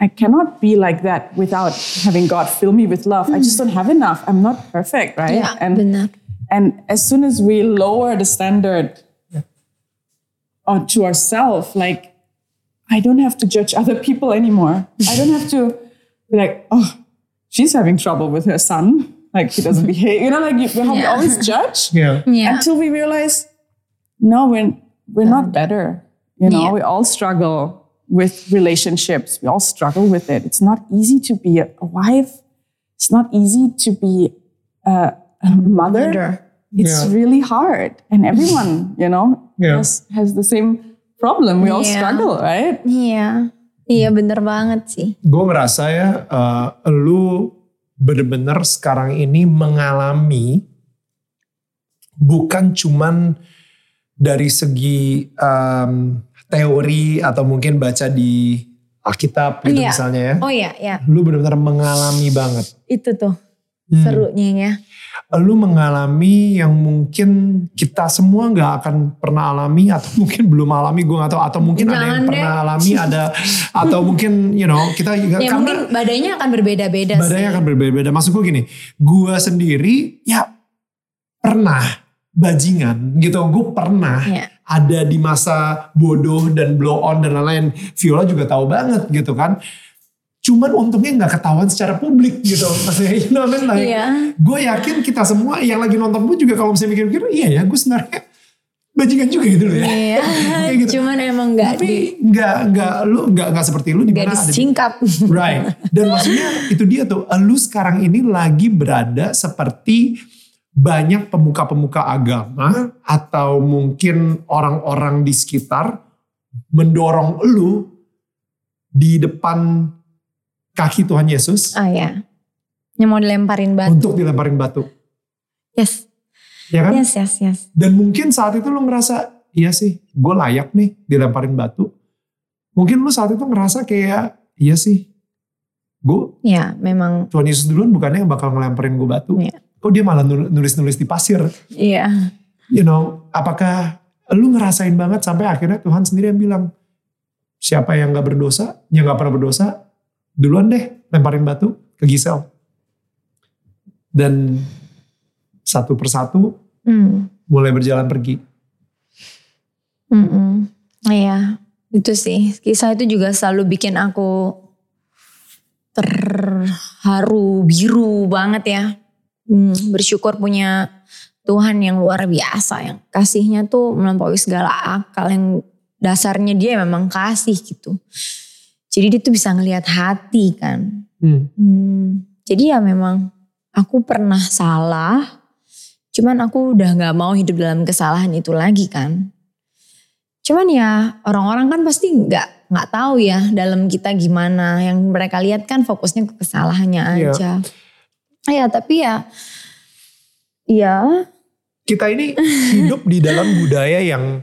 I cannot be like that without having God fill me with love. I just don't have enough. I'm not perfect, right? Iya, and benar. and as soon as we lower the standard uh, to ourselves, like I don't have to judge other people anymore. I don't have to be like, oh, she's having trouble with her son. Like he doesn't behave. You know, like you, how we Yeah. always judge Yeah. Iya. until we realize, no, we're we're not better. You know, Yeah. we all struggle with relationships. We all struggle with it. It's not easy to be a, a wife. It's not easy to be a, a mother. Mother. It's Yeah. really hard, and everyone, you know, Yeah. has has the same problem. We all Yeah. struggle, right? Iya. Iya bener banget sih. Gue ngerasa ya, eh, lu bener-bener sekarang ini mengalami bukan cuman dari segi em, teori atau mungkin baca di Alkitab gitu Iya. misalnya ya. Oh iya, iya. Lu bener-bener mengalami banget. Itu tuh Hmm. serunya ya. Lu mengalami yang mungkin kita semua nggak akan pernah alami atau mungkin belum alami gue gak tahu atau mungkin ada yang Jangan deh. pernah alami ada atau mungkin you know kita juga Ya mungkin badannya akan berbeda-beda sih. badannya akan berbeda-beda. Maksud gue gini, gue sendiri ya pernah bajingan gitu. Gue pernah Iya. ada di masa bodoh dan blow on dan lain-lain. Viola juga tahu banget gitu kan. Cuman untungnya nggak ketahuan secara publik gitu. Maksudnya you know I mean? Like, Iya. Gue yakin kita semua yang lagi nonton pun juga kalau misalnya mikir-mikir, iya ya gue sebenarnya bajingan juga gitu loh ya. Iya. Gitu. Cuman emang nggak Tapi di nggak nggak lu nggak nggak seperti lu di mana ada disingkap. Right. Dan maksudnya itu dia tuh. Lu sekarang ini lagi berada seperti banyak pemuka-pemuka agama atau mungkin orang-orang di sekitar mendorong lu di depan kaki Tuhan Yesus Ah ya. Yang mau dilemparin batu. untuk dilemparin batu. Yes. Ya kan? Yes, yes, yes. Dan mungkin saat itu lu ngerasa, iya sih gue layak nih dilemparin batu. Mungkin lu saat itu ngerasa kayak, iya sih gue Ya, memang Tuhan Yesus duluan bukannya yang bakal ngelemparin gue batu. Iya. Kok dia malah nul- nulis-nulis di pasir. iya. You know, apakah lu ngerasain banget sampai akhirnya Tuhan sendiri yang bilang, siapa yang gak berdosa, yang gak pernah berdosa, duluan deh lemparin batu ke Gisel. Dan satu persatu Hmm. mulai berjalan pergi. Iya, itu sih. Kisah itu juga selalu bikin aku terharu, biru banget ya. Hmm, bersyukur punya Tuhan yang luar biasa, yang kasihnya tuh melampaui segala akal, yang dasarnya dia memang kasih gitu. Jadi dia tuh bisa ngelihat hati kan. Hmm. Hmm, jadi ya memang aku pernah salah, cuman aku udah nggak mau hidup dalam kesalahan itu lagi kan. Cuman ya orang-orang kan pasti nggak nggak tahu ya dalam kita gimana. Yang mereka lihat kan fokusnya ke kesalahannya Iya. aja. Ya tapi ya, ya Kita ini hidup di dalam budaya yang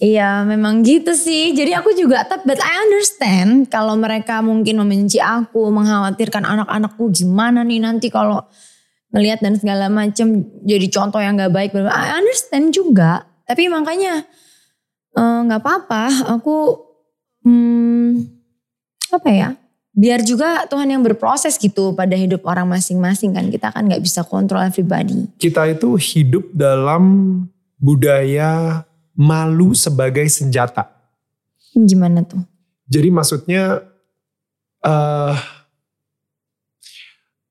Iya memang gitu sih. Jadi aku juga tapi but I understand kalau mereka mungkin membenci aku, mengkhawatirkan anak-anakku gimana nih nanti kalau ngelihat dan segala macam jadi contoh yang gak baik. I understand juga. Tapi makanya eh, nggak apa-apa. Aku hmm, apa ya? Biar juga Tuhan yang berproses gitu pada hidup orang masing-masing kan. Kita kan nggak bisa kontrol everybody. kita itu hidup dalam budaya malu sebagai senjata. Gimana tuh? Jadi maksudnya eh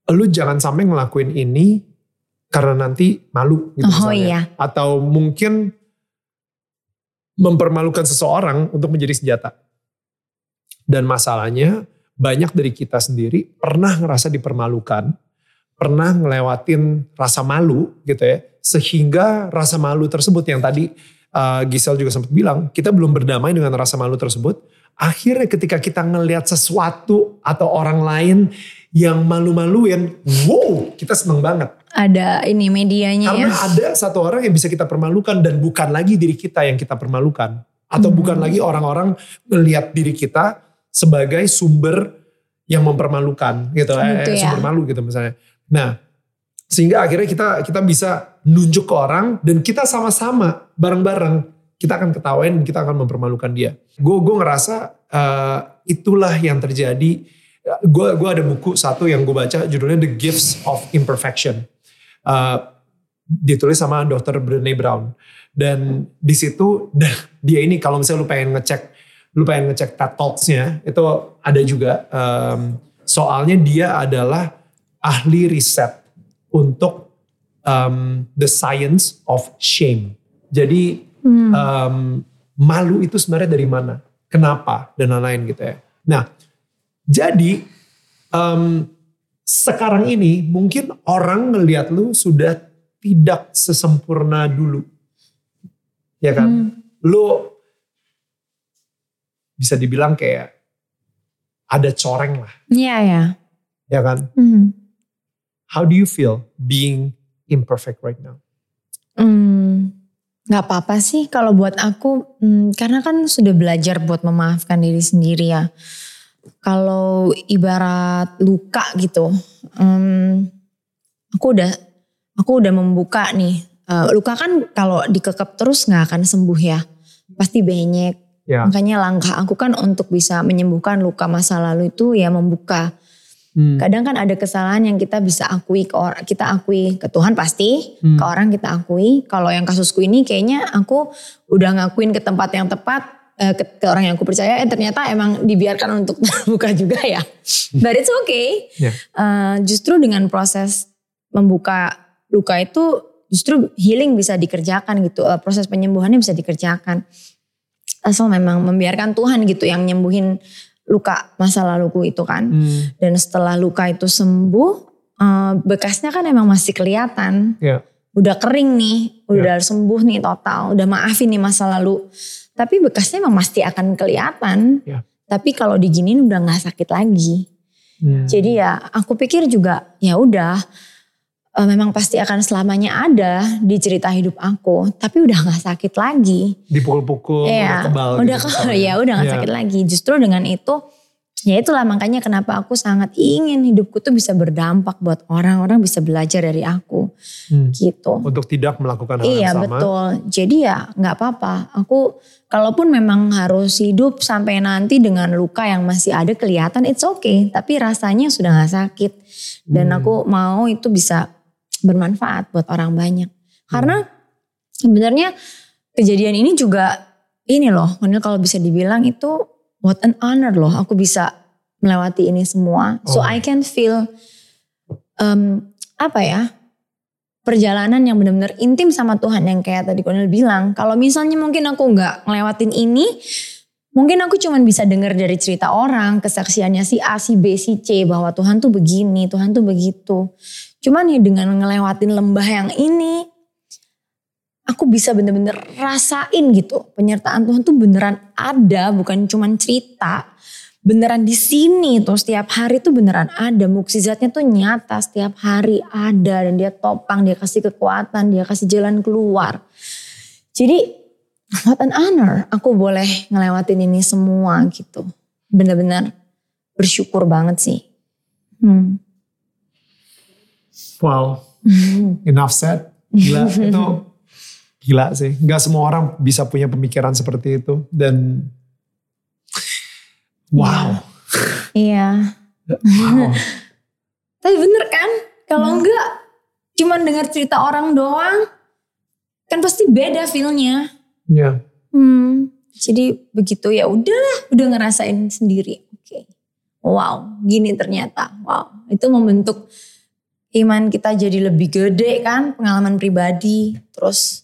lu jangan sampai ngelakuin ini karena nanti malu gitu Oh misalnya. iya. Atau mungkin mempermalukan seseorang untuk menjadi senjata. Dan masalahnya banyak dari kita sendiri pernah ngerasa dipermalukan, pernah ngelewatin rasa malu gitu ya, sehingga rasa malu tersebut yang tadi uh, Gisel juga sempat bilang, kita belum berdamai dengan rasa malu tersebut. Akhirnya ketika kita ngelihat sesuatu atau orang lain yang malu-maluin, wow, kita seneng banget. Ada ini medianya Karena ya. ada satu orang yang bisa kita permalukan dan bukan lagi diri kita yang kita permalukan. Atau bukan lagi orang-orang melihat diri kita sebagai sumber yang mempermalukan gitu. Eh, Gitu ya. Sumber malu gitu misalnya. Nah sehingga akhirnya kita kita bisa nunjuk ke orang dan kita sama-sama bareng-bareng kita akan ketawain dan kita akan mempermalukan dia. Gue gue ngerasa eh, itulah yang terjadi. Gue gue ada buku satu yang gue baca judulnya The Gifts of Imperfection. Eh, ditulis sama Dr. Brené Brown dan di situ dia ini kalau misalnya lu pengen ngecek lu pengen ngecek TED Talks-nya itu ada juga em, soalnya dia adalah ahli riset untuk em, the science of shame. Jadi em, malu itu sebenarnya dari mana, kenapa dan lain-lain gitu ya. Nah, jadi em, sekarang ini mungkin orang ngelihat lu sudah tidak sesempurna dulu, ya kan? Lu bisa dibilang kayak ada coreng lah, Iya ya. ya kan? Hmm. How do you feel being imperfect right now? Hmm, nggak apa-apa sih kalau buat aku, hmm, karena kan sudah belajar buat memaafkan diri sendiri ya. Kalau ibarat luka gitu, hmm, aku udah aku udah membuka nih. Eh, luka kan kalau dikekep terus nggak akan sembuh ya, pasti banyak. Ya. Makanya langkah aku kan untuk bisa menyembuhkan luka masa lalu itu ya membuka. Hmm. Kadang kan ada kesalahan yang kita bisa akui ke orang, kita akui ke Tuhan pasti, Hmm. ke orang kita akui. Kalau yang kasusku ini kayaknya aku udah ngakuin ke tempat yang tepat, eh, ke, ke orang yang aku percaya, eh ternyata emang dibiarkan untuk terbuka juga ya. But it's okay. Ya. Eh, justru dengan proses membuka luka itu justru healing bisa dikerjakan gitu, Eh, proses penyembuhannya bisa dikerjakan. Asal memang membiarkan Tuhan gitu yang nyembuhin luka masa laluku itu kan. Hmm. Dan setelah luka itu sembuh, eh, bekasnya kan emang masih kelihatan. Ya. Udah kering nih, udah sembuh nih total, udah maafin nih masa lalu. Tapi bekasnya emang pasti akan kelihatan. Ya. Tapi kalau diginin udah nggak sakit lagi. Hmm. Jadi ya aku pikir juga ya udah eh, memang pasti akan selamanya ada di cerita hidup aku. Tapi udah nggak sakit lagi. dipukul-pukul, udah Iya, kebal. udah gitu ke- ya udah gak Iya. sakit lagi. Justru dengan itu, ya itulah makanya kenapa aku sangat ingin hidupku tuh bisa berdampak buat orang-orang bisa belajar dari aku, Hmm. gitu. Untuk tidak melakukan hal Iya yang sama. betul. Jadi ya nggak apa-apa. Aku kalaupun memang harus hidup sampai nanti dengan luka yang masih ada kelihatan, it's okay. Tapi rasanya sudah nggak sakit. Dan Hmm. aku mau itu bisa bermanfaat buat orang banyak. Karena sebenarnya kejadian ini juga ini loh, Manil kalau bisa dibilang itu what an honor loh. Aku bisa melewati ini semua. So Oh. I can feel um, apa ya? perjalanan yang benar-benar intim sama Tuhan yang kayak tadi Konil bilang. Kalau misalnya mungkin aku nggak ngelewatin ini, mungkin aku cuman bisa dengar dari cerita orang, kesaksiannya si A, si B, si C bahwa Tuhan tuh begini, Tuhan tuh begitu. Cuman ya dengan ngelewatin lembah yang ini, aku bisa bener-bener rasain gitu. Penyertaan Tuhan tuh beneran ada, bukan cuman cerita. Beneran di sini tuh setiap hari tuh beneran ada. Mukjizatnya tuh nyata setiap hari ada. Dan dia topang, dia kasih kekuatan, dia kasih jalan keluar. Jadi what an honor aku boleh ngelewatin ini semua gitu. Bener-bener bersyukur banget sih. Hmm. Wow, enough said. Gila, itu gila sih. Gak semua orang bisa punya pemikiran seperti itu. Dan wow, Iya. wow. Tapi bener kan? Kalau enggak cuman dengar cerita orang doang, kan pasti beda feelnya. Ya, Hmm. Jadi begitu ya udah, udah ngerasain sendiri. Oke. Wow, gini ternyata. Wow, itu membentuk iman kita jadi lebih gede kan, pengalaman pribadi. Terus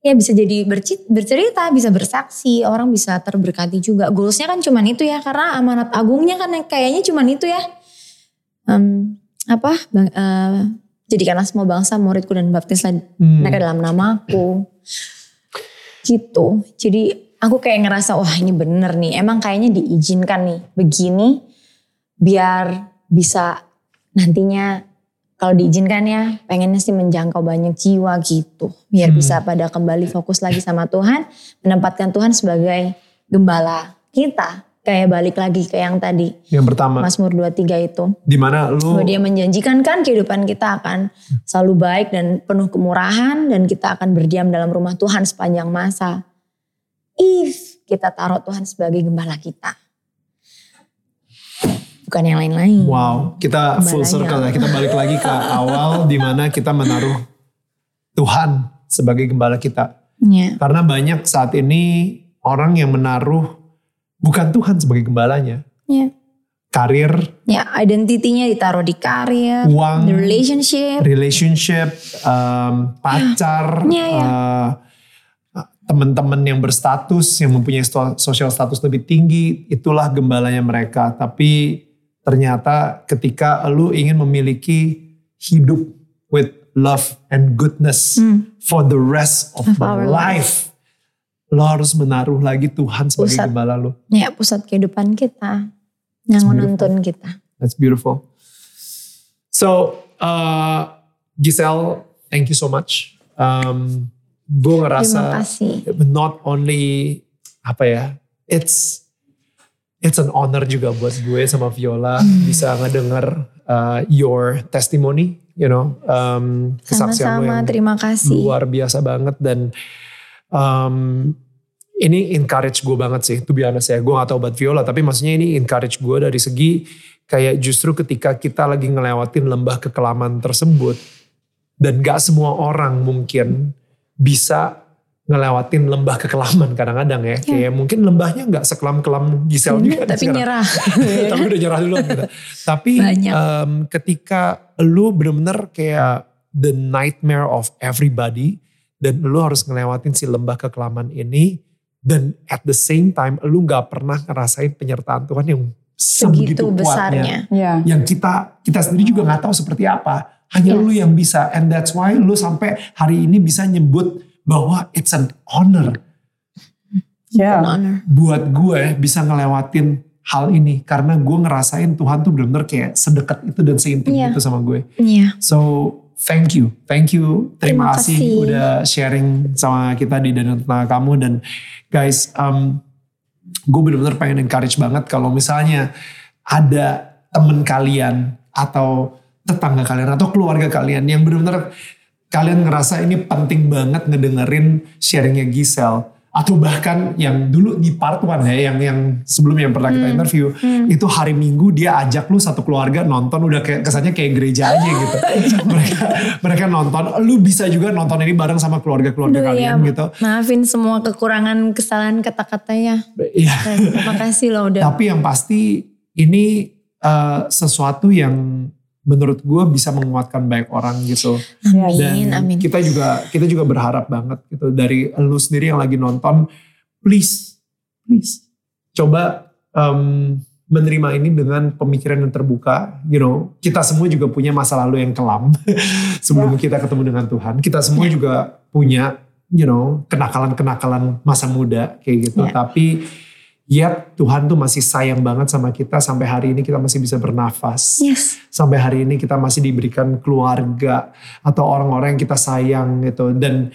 ya bisa jadi bercerita, bisa bersaksi, orang bisa terberkati juga. Goalsnya kan cuman itu ya, karena amanat agungnya kan yang kayaknya cuman itu ya. Em, apa? Bang, eh, jadikanlah semua bangsa muridku dan baptislah Hmm. mereka dalam namaku. Gitu. Jadi aku kayak ngerasa wah ini bener nih. Emang kayaknya diizinkan nih begini biar bisa nantinya kalau diizinkan ya pengennya sih menjangkau banyak jiwa gitu. Biar Hmm. bisa pada kembali fokus lagi sama Tuhan. Menempatkan Tuhan sebagai gembala kita. Kayak balik lagi ke yang tadi. Yang pertama, Mazmur 23 itu. di mana lu Bahwa dia menjanjikan kan kehidupan kita akan selalu baik dan penuh kemurahan dan kita akan berdiam dalam rumah Tuhan sepanjang masa. If kita taruh Tuhan sebagai gembala kita. Bukan yang lain-lain. Wow, kita full Gembalanya. circle ya. Kita balik lagi ke awal di mana kita menaruh Tuhan sebagai gembala kita. Ya. Karena banyak saat ini orang yang menaruh bukan Tuhan sebagai gembalanya. Ya. Karir, Ya, identitinya ditaruh di karir, Uang. di relationship. relationship, um, pacar, Iya, iya. uh, teman-teman yang berstatus, yang mempunyai social status lebih tinggi, itulah gembalanya mereka. Tapi ternyata ketika lu ingin memiliki hidup with love and goodness for the rest of, Hmm. Of my life, lo harus menaruh lagi Tuhan sebagai Pusat. gembala lu. Ya, pusat kehidupan kita. Yang menuntun kita. That's beautiful. So, uh, Giselle, thank you so much. Um, gue ngerasa not only apa ya, it's it's an honor juga buat gue sama Viola Hmm. bisa ngedenger uh, your testimony, you know, um, kesaksian Sama-sama, terima kasih. luar biasa banget dan um, ini encourage gue banget sih, to be honest ya. Gue gak tau buat Viola, tapi maksudnya ini encourage gue dari segi kayak justru ketika kita lagi ngelewatin lembah kekelaman tersebut dan gak semua orang mungkin bisa ngelewatin lembah kekelaman kadang-kadang ya. Kayak mungkin lembahnya gak sekelam-kelam Giselle juga. nih Iya, Tapi sekarang. nyerah. tapi udah nyerah dulu gitu. Tapi Banyak. em, ketika lu bener-bener kayak the nightmare of everybody dan lu harus ngelewatin si lembah kekelaman ini dan at the same time lu nggak pernah ngerasain penyertaan Tuhan yang sebegitu kuatnya besarnya. Yeah. yang kita kita sendiri juga nggak tahu seperti apa hanya Yes. lu yang bisa and that's why lu sampai hari ini bisa nyebut bahwa it's an honor An Yeah. honor. buat gue bisa ngelewatin hal ini karena gue ngerasain Tuhan tuh benar-benar kayak sedekat itu dan seintim Iya. itu sama gue. Iya. So thank you, thank you, terima, Terima kasih, kasih. udah sharing sama kita di dan tentang kamu dan guys, um, gue benar-benar pengen encourage banget kalau misalnya ada temen kalian atau tetangga kalian atau keluarga kalian yang benar-benar kalian ngerasa ini penting banget ngedengerin sharingnya Giselle. Atau bahkan yang dulu di part one ya yang yang sebelumnya yang pernah kita interview itu hari Minggu dia ajak lu satu keluarga nonton udah kayak kesannya kayak gereja aja gitu. Mereka mereka nonton. Lu bisa juga nonton ini bareng sama keluarga-keluarga Aduh, kalian ya, gitu. Maafin semua kekurangan kesalahan kata-kata ya. Iya. Terima kasih loh udah. Tapi yang pasti ini eh, sesuatu yang menurut gue bisa menguatkan banyak orang gitu. Dan Amin, amin. kita juga kita juga berharap banget gitu dari lu sendiri yang lagi nonton, please, please coba em, menerima ini dengan pemikiran yang terbuka. You know, kita semua juga punya masa lalu yang kelam sebelum kita ketemu dengan Tuhan. Kita semua juga punya, you know, kenakalan-kenakalan masa muda kayak gitu. Ya. Tapi yet Tuhan tuh masih sayang banget sama kita sampai hari ini kita masih bisa bernafas. Yes. sampai hari ini kita masih diberikan keluarga atau orang-orang yang kita sayang gitu. Dan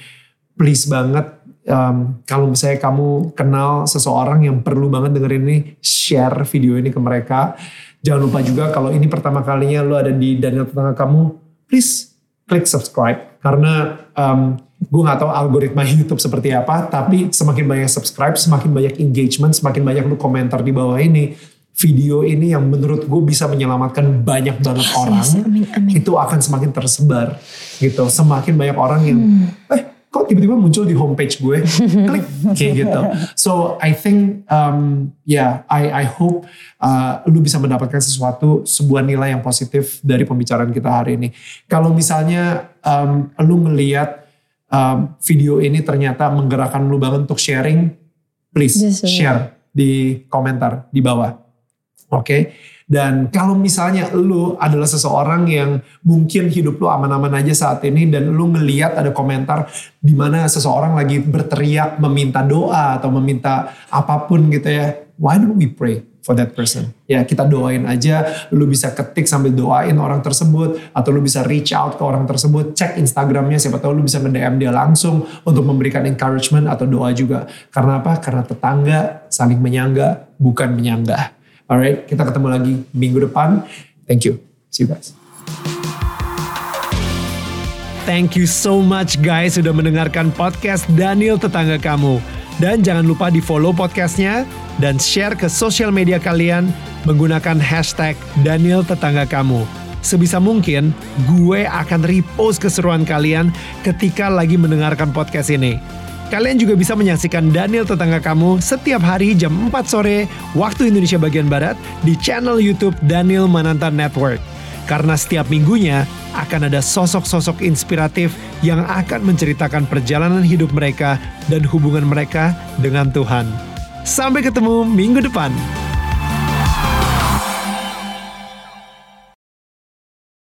please banget um, kalau misalnya kamu kenal seseorang yang perlu banget dengerin ini share video ini ke mereka. Jangan lupa juga kalau ini pertama kalinya lo ada di Daniel Tetangga Kamu please klik subscribe. Karena um, gue gak tahu algoritma YouTube seperti apa tapi semakin banyak subscribe semakin banyak engagement semakin banyak lu komentar di bawah ini video ini yang menurut gue bisa menyelamatkan banyak banget orang Yes, amin, amin. itu akan semakin tersebar gitu semakin banyak orang yang Hmm. eh kok tiba-tiba muncul di homepage gue klik kayak gitu so I think um, yeah I I hope uh, lu bisa mendapatkan sesuatu sebuah nilai yang positif dari pembicaraan kita hari ini kalau misalnya um, lu ngelihat um, video ini ternyata menggerakkan lu banget untuk sharing, please share di komentar di bawah. Oke. Dan kalau misalnya lu adalah seseorang yang mungkin hidup lu aman-aman aja saat ini dan lu ngeliat ada komentar di mana seseorang lagi berteriak meminta doa atau meminta apa pun gitu ya. Why don't we pray for that person? Ya kita doain aja, lu bisa ketik sambil doain orang tersebut atau lu bisa reach out ke orang tersebut, cek Instagramnya siapa tahu lu bisa nge-DM dia langsung untuk memberikan encouragement atau doa juga. Karena apa? Karena tetangga saling menyangga bukan menyanggah. Alright, kita ketemu lagi minggu depan. Thank you. See you guys. Thank you so much guys sudah mendengarkan podcast Daniel Tetangga Kamu. Dan jangan lupa di follow podcastnya dan share ke sosial media kalian menggunakan hashtag Daniel Tetangga Kamu. Sebisa mungkin gue akan repost keseruan kalian ketika lagi mendengarkan podcast ini. Kalian juga bisa menyaksikan Daniel Tetangga Kamu setiap hari jam 4 sore waktu Indonesia bagian Barat di channel YouTube Daniel Mananta Network. Karena setiap minggunya akan ada sosok-sosok inspiratif yang akan menceritakan perjalanan hidup mereka dan hubungan mereka dengan Tuhan. Sampai ketemu minggu depan.